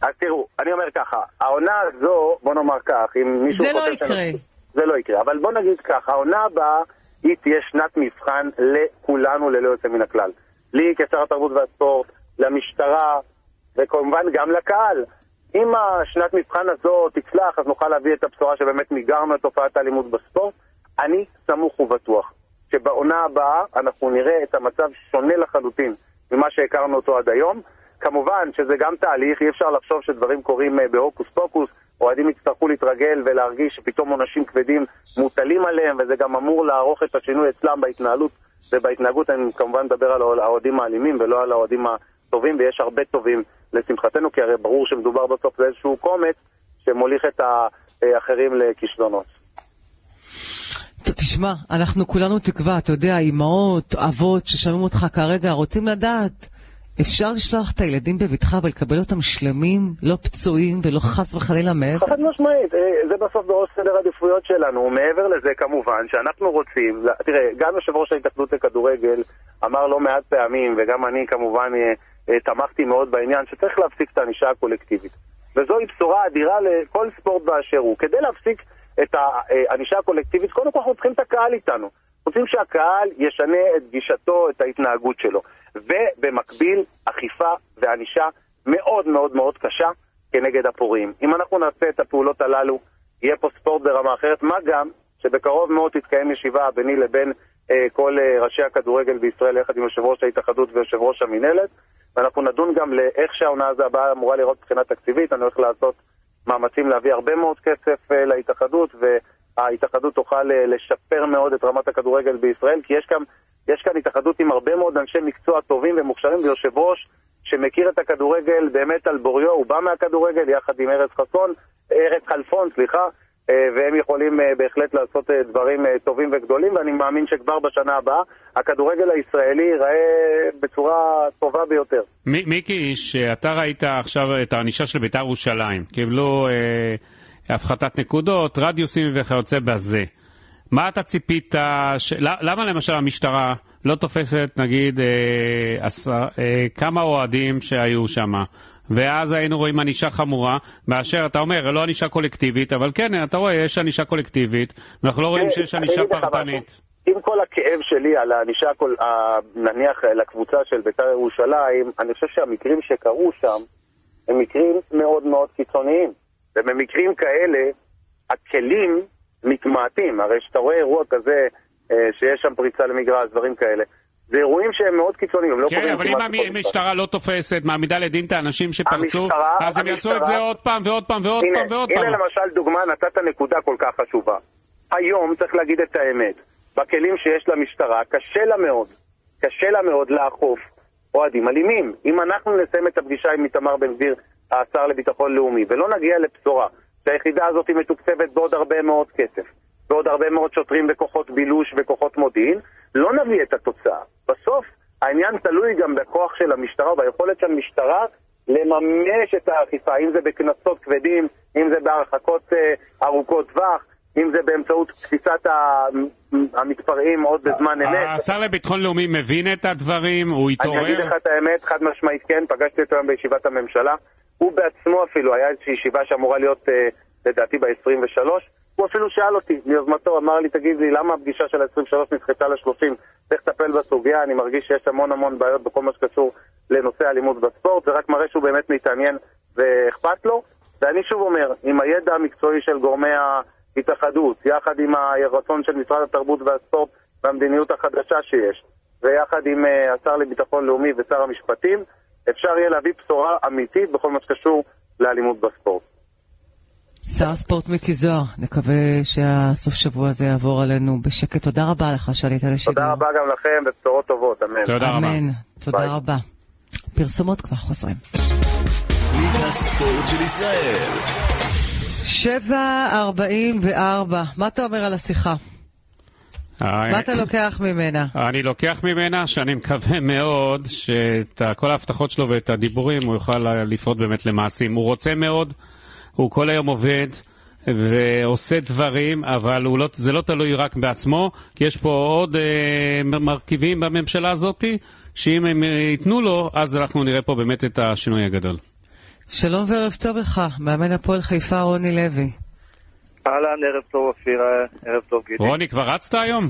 אז תראו, אני אומר ככה, העונה הזו, בוא נאמר כך, אם מישהו זה לא יקרה. שאנחנו- זה לא יקרה, אבל בוא נגיד ככה, העונה הבאה היא תהיה שנת מבחן לכולנו ללא יוצא מן הכלל. לי כשר התרבות והספורט, למשטרה, וכמובן גם לקהל. אם השנת מבחן הזו תצלח, אז נוכל להביא את הבשורה שבאמת מיגרנו את תופעת האלימות בספורט. אני סמוך ובטוח שבעונה הבאה אנחנו נראה את המצב שונה לחלוטין ממה שהכרנו אותו עד היום. כמובן שזה גם תהליך, אי אפשר לחשוב שדברים קורים אה, בהוקוס פוקוס, אוהדים יצטרכו להתרגל ולהרגיש שפתאום עונשים כבדים מוטלים עליהם, וזה גם אמור לערוך את השינוי אצלם בהתנהלות ובהתנהגות. אני כמובן מדבר על האוהדים האלימים ולא על האוהדים הטובים, ויש הרבה טובים לשמחתנו, כי הרי ברור שמדובר בסוף באיזשהו קומץ שמוליך את האחרים לכישלונות. טוב, תשמע, אנחנו כולנו תקווה, אתה יודע, אמהות, אבות ששומעים אותך כרגע, רוצים לדעת, אפשר לשלוח את הילדים בבטחה ולקבל אותם שלמים, לא פצועים ולא חס וחלילה מעבר? חד משמעית, אה, זה בסוף בראש סדר העדיפויות שלנו. מעבר לזה, כמובן, שאנחנו רוצים, תראה, גם יושב ראש ההתאחדות לכדורגל אמר לא מעט פעמים, וגם אני כמובן אה, אה, תמכתי מאוד בעניין, שצריך להפסיק את הענישה הקולקטיבית. וזוהי בשורה אדירה לכל ספורט באשר הוא. כדי להפסיק את הענישה הקולקטיבית, קודם כל אנחנו צריכים את הקהל איתנו. רוצים שהקהל ישנה את גישתו, את ההתנהגות שלו. ובמקביל, אכיפה וענישה מאוד מאוד מאוד קשה כנגד הפורעים. אם אנחנו נעשה את הפעולות הללו, יהיה פה ספורט ברמה אחרת, מה גם שבקרוב מאוד תתקיים ישיבה ביני לבין אה, כל אה, ראשי הכדורגל בישראל, יחד עם יושב ראש ההתאחדות ויושב ראש המינהלת, ואנחנו נדון גם לאיך שהעונה הזו הבאה אמורה לראות מבחינה תקציבית, אני הולך לעשות מאמצים להביא הרבה מאוד כסף אה, להתאחדות, וההתאחדות תוכל אה, לשפר מאוד את רמת הכדורגל בישראל, כי יש כאן, יש כאן התאחדות עם הרבה מאוד אנשי מקצוע טובים ומוכשרים, ויושב ראש שמכיר את הכדורגל באמת על בוריו, הוא בא מהכדורגל יחד עם ארז חסון, ארז חלפון, סליחה, אה, והם יכולים אה, בהחלט לעשות דברים טובים וגדולים, ואני מאמין שכבר בשנה הבאה הכדורגל הישראלי ייראה בצורה טובה ביותר. מי- מיקי, שאתה ראית עכשיו את הענישה של בית"ר ירושלים, קיבלו אה, הפחתת נקודות, רדיוסים וכיוצא בזה. מה אתה ציפית, ש... למה למשל המשטרה לא תופסת נגיד אה, עשר, אה, כמה אוהדים שהיו שם, ואז היינו רואים ענישה חמורה, מאשר אתה אומר, לא ענישה קולקטיבית, אבל כן, אתה רואה, יש ענישה קולקטיבית, ואנחנו לא רואים שיש אני ענישה. פרטנית. עם כל הכאב שלי על הענישה, נניח לקבוצה של בית"ר ירושלים, אני חושב שהמקרים שקרו שם הם מקרים מאוד מאוד קיצוניים. ובמקרים כאלה, הכלים מתמעטים. הרי כשאתה רואה אירוע כזה, אה, שיש שם פריצה למגרש, דברים כאלה, זה אירועים שהם מאוד קיצוניים, הם לא כן, קורים אבל אם. המשטרה לא תופסת, מעמידה לדין את האנשים שפרצו, המשטרה- אז הם יעשו את זה עוד פעם ועוד פעם ועוד הנה, פעם ועוד הנה פעם. למשל דוגמה, נתת נקודה כל כך חשובה. היום צריך להגיד את האמת, בכלים שיש למשטרה, קשה לה מאוד, קשה לה מאוד לאכוף אוהדים אלימים. אם אנחנו נסיים את הפגישה עם איתמר בן גביר, השר לביטחון לאומי, ולא נגיע לבשורה שהיחידה הזאת מתוקצבת בעוד הרבה מאוד כסף, בעוד הרבה מאוד שוטרים וכוחות בילוש וכוחות מודיעין, לא נביא את התוצאה. בסוף העניין תלוי גם בכוח של המשטרה, ביכולת של המשטרה לממש את האכיפה, אם זה בקנסות כבדים, אם זה בהרחקות אה, ארוכות טווח, אם זה באמצעות תפיסת המתפרעים עוד בזמן אמת. השר לביטחון לאומי מבין את הדברים, הוא אני אגיד התעורר. לך את האמת, חד משמעית כן, פגשתי אותו היום בישיבת הממשלה. הוא בעצמו אפילו, היה איזושהי ישיבה שאמורה להיות אה, לדעתי ב-23, הוא אפילו שאל אותי, מיוזמתו, אמר לי, תגיד לי, למה הפגישה של ה-23 נדחתה ל-30? צריך לטפל בסוגיה, אני מרגיש שיש המון המון בעיות בכל מה שקשור לנושא האלימות בספורט, זה רק מראה שהוא באמת מתעניין ואכפת לו. ואני שוב אומר, עם הידע המקצועי של גורמי ההתאחדות, יחד עם הרצון של משרד התרבות והספורט והמדיניות החדשה שיש, ויחד עם אה, השר לביטחון לאומי ושר המשפטים, אפשר יהיה להביא בשורה אמיתית בכל מה שקשור לאלימות בספורט. שר הספורט מיקי זוהר, נקווה שהסוף שבוע הזה יעבור עלינו בשקט. תודה רבה לך שעלית לשידור. תודה רבה גם לכם ובשורות טובות, אמן. אמן. תודה ביי. רבה. פרסומות כבר חוזרים. של ישראל. 7.44, מה אתה אומר על השיחה? מה אתה לוקח ממנה? אני לוקח ממנה שאני מקווה מאוד שאת כל ההבטחות שלו ואת הדיבורים הוא יוכל לפרוט באמת למעשים. הוא רוצה מאוד, הוא כל היום עובד. ועושה דברים, אבל לא, זה לא תלוי רק בעצמו, כי יש פה עוד אה, מרכיבים בממשלה הזאת, שאם הם ייתנו לו, אז אנחנו נראה פה באמת את השינוי הגדול. שלום וערב טוב לך, מאמן הפועל חיפה רוני לוי. אהלן, ערב טוב אופירה, ערב טוב גידי. רוני, כבר רצת היום?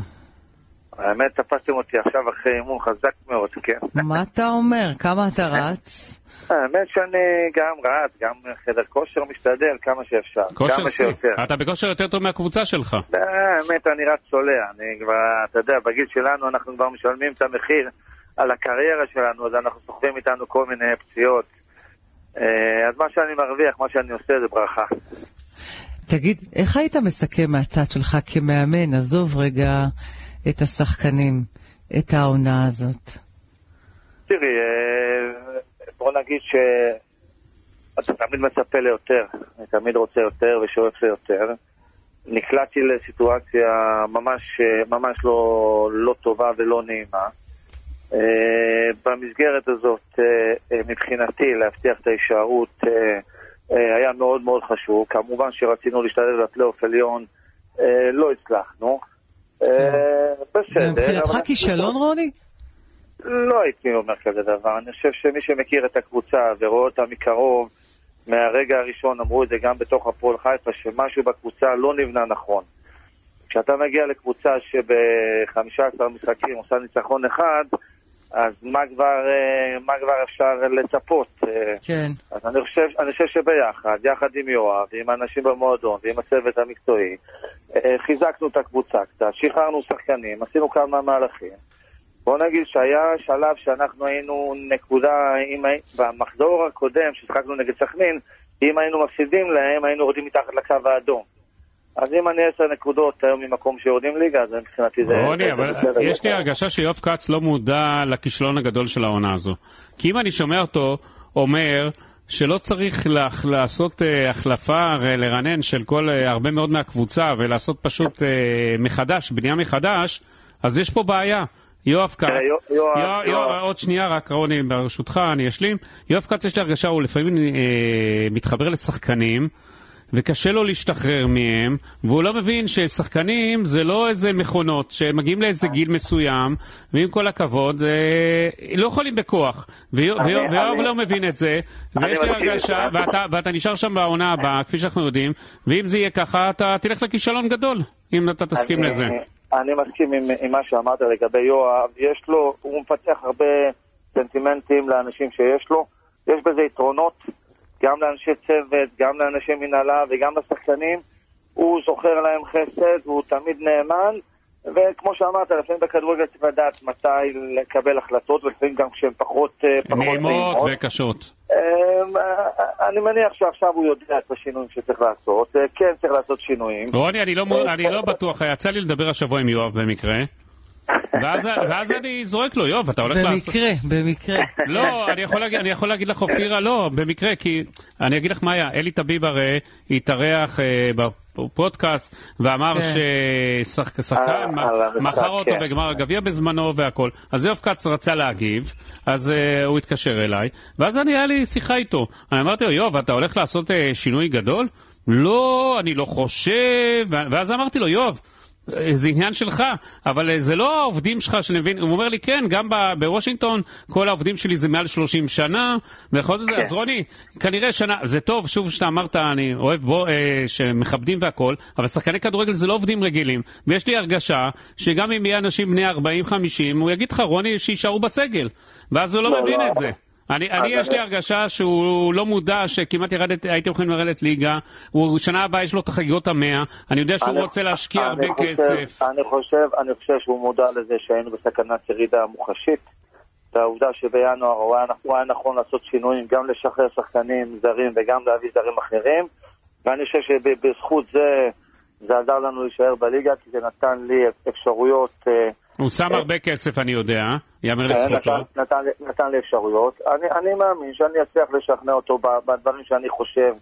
האמת, תפסתם אותי עכשיו אחרי אימון חזק מאוד, כן. מה אתה אומר? כמה אתה רץ? האמת שאני גם רץ, גם חדר כושר משתדל כמה שאפשר. כושר כמה שיא. שיותר. אתה בכושר יותר טוב מהקבוצה שלך. האמת, אני רץ צולע. אני כבר, אתה יודע, בגיל שלנו אנחנו כבר משלמים את המחיר על הקריירה שלנו, אז אנחנו סוחבים איתנו כל מיני פציעות. אה, אז מה שאני מרוויח, מה שאני עושה זה ברכה. תגיד, איך היית מסכם מהצד שלך כמאמן, עזוב רגע את השחקנים, את העונה הזאת? תראי, אה, בוא נגיד שאתה תמיד מצפה ליותר, אני תמיד רוצה יותר ושואף ליותר. נקלעתי לסיטואציה ממש, ממש לא, לא טובה ולא נעימה. אה, במסגרת הזאת, אה, אה, מבחינתי, להבטיח את ההישארות אה, אה, היה מאוד מאוד חשוב. כמובן שרצינו להשתלב בפלייאוף עליון, אה, לא הצלחנו. אה, זה בסדר. מבחינתך אבל- כישלון, רוני? לא הייתי אומר כזה דבר. אני חושב שמי שמכיר את הקבוצה ורואה אותה מקרוב, מהרגע הראשון אמרו את זה גם בתוך הפועל חיפה, שמשהו בקבוצה לא נבנה נכון. כשאתה מגיע לקבוצה שב-15 משחקים עושה ניצחון אחד, אז מה כבר, אה, מה כבר אפשר לצפות? אה, כן. אז אני חושב, אני חושב שביחד, יחד עם יואב, עם האנשים במועדון ועם הצוות המקצועי, אה, חיזקנו את הקבוצה קצת, שחררנו שחקנים, עשינו כמה מהלכים. בוא נגיד שהיה שלב שאנחנו היינו נקודה, אם, במחזור הקודם ששיחקנו נגד סכנין, אם היינו מפסידים להם, היינו יורדים מתחת לקו האדום. אז אם אני עשר נקודות היום ממקום שיורדים ליגה, אז מבחינתי זה... רוני, אבל יש לי. הרגשה שיואב כץ לא מודע לכישלון הגדול של העונה הזו. כי אם אני שומע אותו אומר שלא צריך להח- לעשות אה, החלפה, הרי לרענן של כל, אה, הרבה מאוד מהקבוצה ולעשות פשוט אה, מחדש, בנייה מחדש, אז יש פה בעיה. יואב כץ, עוד שנייה רק, רוני, ברשותך, אני אשלים. יואב כץ, יש לי הרגשה, הוא לפעמים אה, מתחבר לשחקנים. וקשה לו להשתחרר מהם, והוא לא מבין ששחקנים זה לא איזה מכונות שמגיעים לאיזה גיל מסוים, ועם כל הכבוד, אה, לא יכולים בכוח. ויואב לא מבין את זה, ויש לי הרגשה. ואתה, ואתה נשאר שם בעונה הבאה, כפי שאנחנו יודעים, ואם זה יהיה ככה, אתה תלך לכישלון גדול, אם אתה תסכים אני- לזה. אני מסכים עם, עם מה שאמרת לגבי יואב. יש לו, הוא מפתח הרבה סנטימנטים לאנשים שיש לו. יש בזה יתרונות, גם לאנשי צוות, גם לאנשי מנהלה וגם לשחקנים. הוא זוכר להם חסד, הוא תמיד נאמן. וכמו שאמרת, לפעמים בכדורגל צריך לדעת מתי לקבל החלטות, ולפעמים גם כשהן פחות, אה, נעימות וקשות. אמ, אה, אני מניח שעכשיו הוא יודע את השינויים שצריך לעשות. אה, כן, צריך לעשות שינויים. רוני, לא, אני לא בטוח, יצא לי לדבר השבוע עם יואב במקרה. ואז, ואז אני זורק לו, יואב, אתה הולך לעשות... במקרה, במקרה. לא, אני יכול, להגיד, אני יכול להגיד לך, אופירה, לא, במקרה, כי אני אגיד לך מה היה, אלי טביב הרי התארח אה, בפודקאסט ואמר כן. ששחקן המשחק, מכר אותו כן. בגמר הגביע בזמנו והכל. אז יואב כץ רצה להגיב, אז אה, הוא התקשר אליי, ואז אני, היה לי שיחה איתו. אני אמרתי לו, יואב, אתה הולך לעשות אה, שינוי גדול? לא, אני לא חושב, ואז אמרתי לו, יואב, אה, זה עניין שלך, אבל אה, זה לא העובדים שלך שאני מבין, הוא אומר לי, כן, גם בוושינגטון כל העובדים שלי זה מעל 30 שנה, ויכול להיות, אז רוני, כנראה שנה, זה טוב, שוב שאתה אמרת, אני אוהב בו, אה, שמכבדים והכל, אבל שחקני כדורגל זה לא עובדים רגילים, ויש לי הרגשה שגם אם יהיה אנשים בני 40-50, הוא יגיד לך, רוני, שיישארו בסגל, ואז הוא לא, לא, מבין לא. את זה. אני, אני יש לי הרגשה שהוא לא מודע שכמעט ירדת, הייתם יכולים לרדת ליגה, הוא שנה הבאה יש לו את החגיגות המאה, אני יודע שהוא אני- רוצה להשקיע אני הרבה חושב- כסף. אני חושב, אני חושב שהוא מודע לזה שהיינו בסכנת ירידה מוחשית. והעובדה שבינואר הוא היה, הוא היה נכון לעשות שינויים, גם לשחרר שחקנים זרים וגם להביא זרים אחרים. ואני חושב שבזכות זה, זה עזר לנו להישאר בליגה, כי זה נתן לי אפשרויות... אה, הוא שם אה, הרבה כסף, אני יודע, יאמר כן, לזכותו. נתן, לי- אפשרויות. אני, מאמין שאני אצליח לשכנע אותו בדברים שאני חושב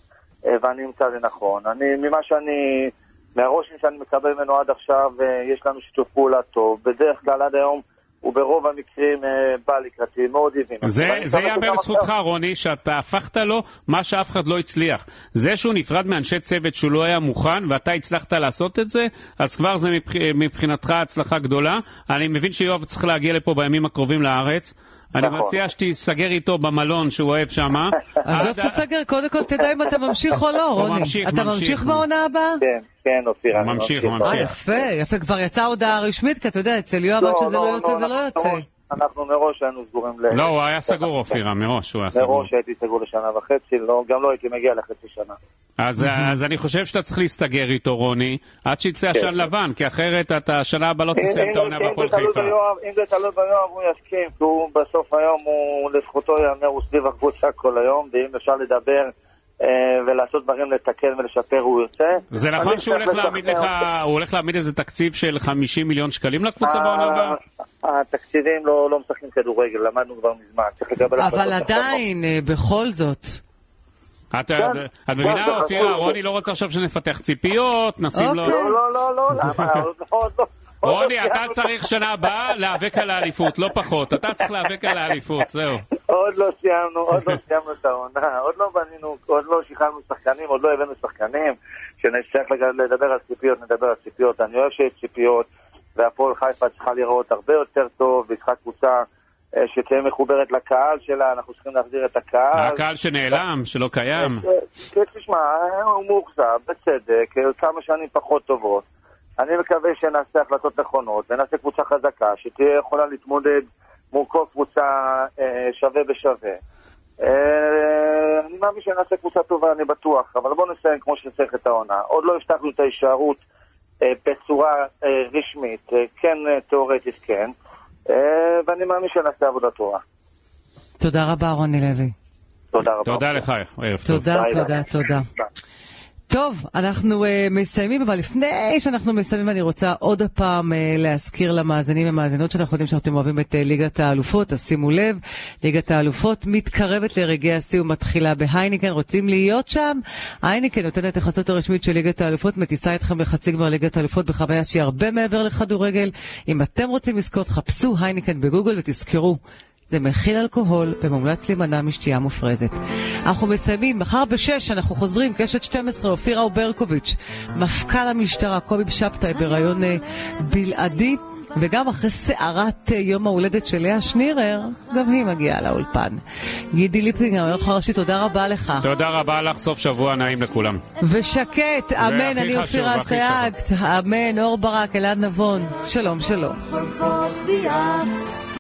אה, ואני אמצא לנכון. אני, ממה שאני, מהרושם שאני מקבל ממנו עד עכשיו, אה, יש לנו שיתוף פעולה טוב. בדרך כלל עד היום הוא ברוב המקרים אה, בא לקראתי, מאוד הבין. זה, זה שגם לזכותך, רוני, שאתה הפכת לו מה שאף אחד לא הצליח. זה שהוא נפרד מאנשי צוות שהוא לא היה מוכן, ואתה הצלחת לעשות את זה, אז כבר זה מבח... מבחינתך הצלחה גדולה. אני מבין שיואב צריך להגיע לפה בימים הקרובים לארץ. אני נכון. מציע שתיסגר איתו במלון שהוא אוהב שמה. עזוב תסגר, קודם כל תדע אם אתה ממשיך או לא, רוני. ממשיך, אתה ממשיך. ממשיך בעונה הבאה? כן, כן, אופיר, אני ממשיך, אה, ממשיך. יפה, יפה, כבר יצאה הודעה רשמית, כי אתה יודע, אצל יואב עד שזה לא יוצא, זה לא יוצא. אנחנו מראש היינו סגורים ל... לא, הוא היה סגור, אופירה, מראש הוא היה סגור. מראש הייתי סגור לשנה וחצי, לא, גם לא הייתי מגיע לחצי שנה. אז, אז אני חושב שאתה צריך להסתגר איתו, רוני, עד שיצא כן. עשן לבן, כי אחרת אתה שנה הבאה לא תסיים את העונה בהפועל חיפה. אם זה תלוי ביואב, הוא יסכים, כי הוא בסוף היום, הוא לזכותו ייאמר, הוא סביב הקבוצה כל היום, ואם אפשר לדבר אה, ולעשות דברים לתקן ולשפר, הוא יוצא. זה נכון שהוא הולך להעמיד לך, הוא הולך להעמיד איזה תקציב של 50 מיליון שקלים לקבוצה אותו. בעונה הבאה? התקציבים לא לא משחקים כדורגל, למדנו כבר מזמן, צריך לקבל אבל. עדיין, אה, בכל זאת. את כן, כן, מבינה, זה אופירה. רוני לא רוצה עכשיו שנפתח ציפיות, נשים לו... לא, לא, לא, לא, למה? עוד לא- לא- רוני, אתה צריך שנה הבאה להיאבק על האליפות, לא פחות. אתה צריך להיאבק על האליפות, זהו. עוד לא סיימנו, עוד לא סיימנו את העונה, עוד לא בנינו, עוד לא שחררנו שחקנים, עוד לא הבאנו שחקנים, שנצטרך לג- לדבר על ציפיות, נדבר על ציפיות. אני אוהב שיש ציפיות, והפועל חיפה צריכה להיראות הרבה יותר טוב, והיא צריכה קבוצה אה, שתהיה מחוברת לקהל שלה, אנחנו צריכים להחזיר את הקהל. הקהל שנעלם, שלא קיים. כן, תשמע, הוא מאוכזב, בצדק, אה, כמה שנים פחות טובות. אני מקווה שנעשה החלטות נכונות, ונעשה קבוצה חזקה, שתהיה יכולה להתמודד מול כל קבוצה אה, שווה בשווה. אה, אני מאמין שנעשה קבוצה טובה, אני בטוח, אבל בואו נסיים כמו שצריך את העונה. עוד לא הבטחנו את ההישארות אה, בצורה אה, רשמית, אה, כן אה, תיאורטית כן, אה, ואני מאמין שנעשה עבודה טובה. תודה רבה, רוני לוי. תודה רבה. תודה לך, ערב טוב. תודה, תודה, תודה. טוב, אנחנו uh, מסיימים, אבל לפני שאנחנו מסיימים אני רוצה עוד פעם uh, להזכיר למאזינים ומאזינות שאנחנו יודעים שאתם אוהבים את uh, ליגת האלופות, אז שימו לב, ליגת האלופות מתקרבת לרגעי השיא ומתחילה בהייניקן, רוצים להיות שם? הייניקן נותנת את החסות הרשמית של ליגת האלופות, מטיסה אתכם בחצי גמר ליגת האלופות בחוויה שהיא הרבה מעבר לכדורגל. אם אתם רוצים לזכות, חפשו הייניקן בגוגל ותזכרו. זה מכיל אלכוהול ומומלץ להימנע משתייה מופרזת. אנחנו מסיימים, מחר בשש אנחנו חוזרים, קשת 12, אופירה וברקוביץ', מפכ"ל המשטרה, קובי שבתאי בהיריון אה, בלעדי, וגם אחרי סערת אה, יום ההולדת של לאה שנירר, גם היא מגיעה לאולפן. גידי ליפקינג, העורך הראשי, תודה רבה לך. תודה רבה לך, סוף שבוע נעים לכולם. ושקט, אמן, אני אופירה הכי אסייג, אמן, אור ברק, אלעד נבון, שלום שלום.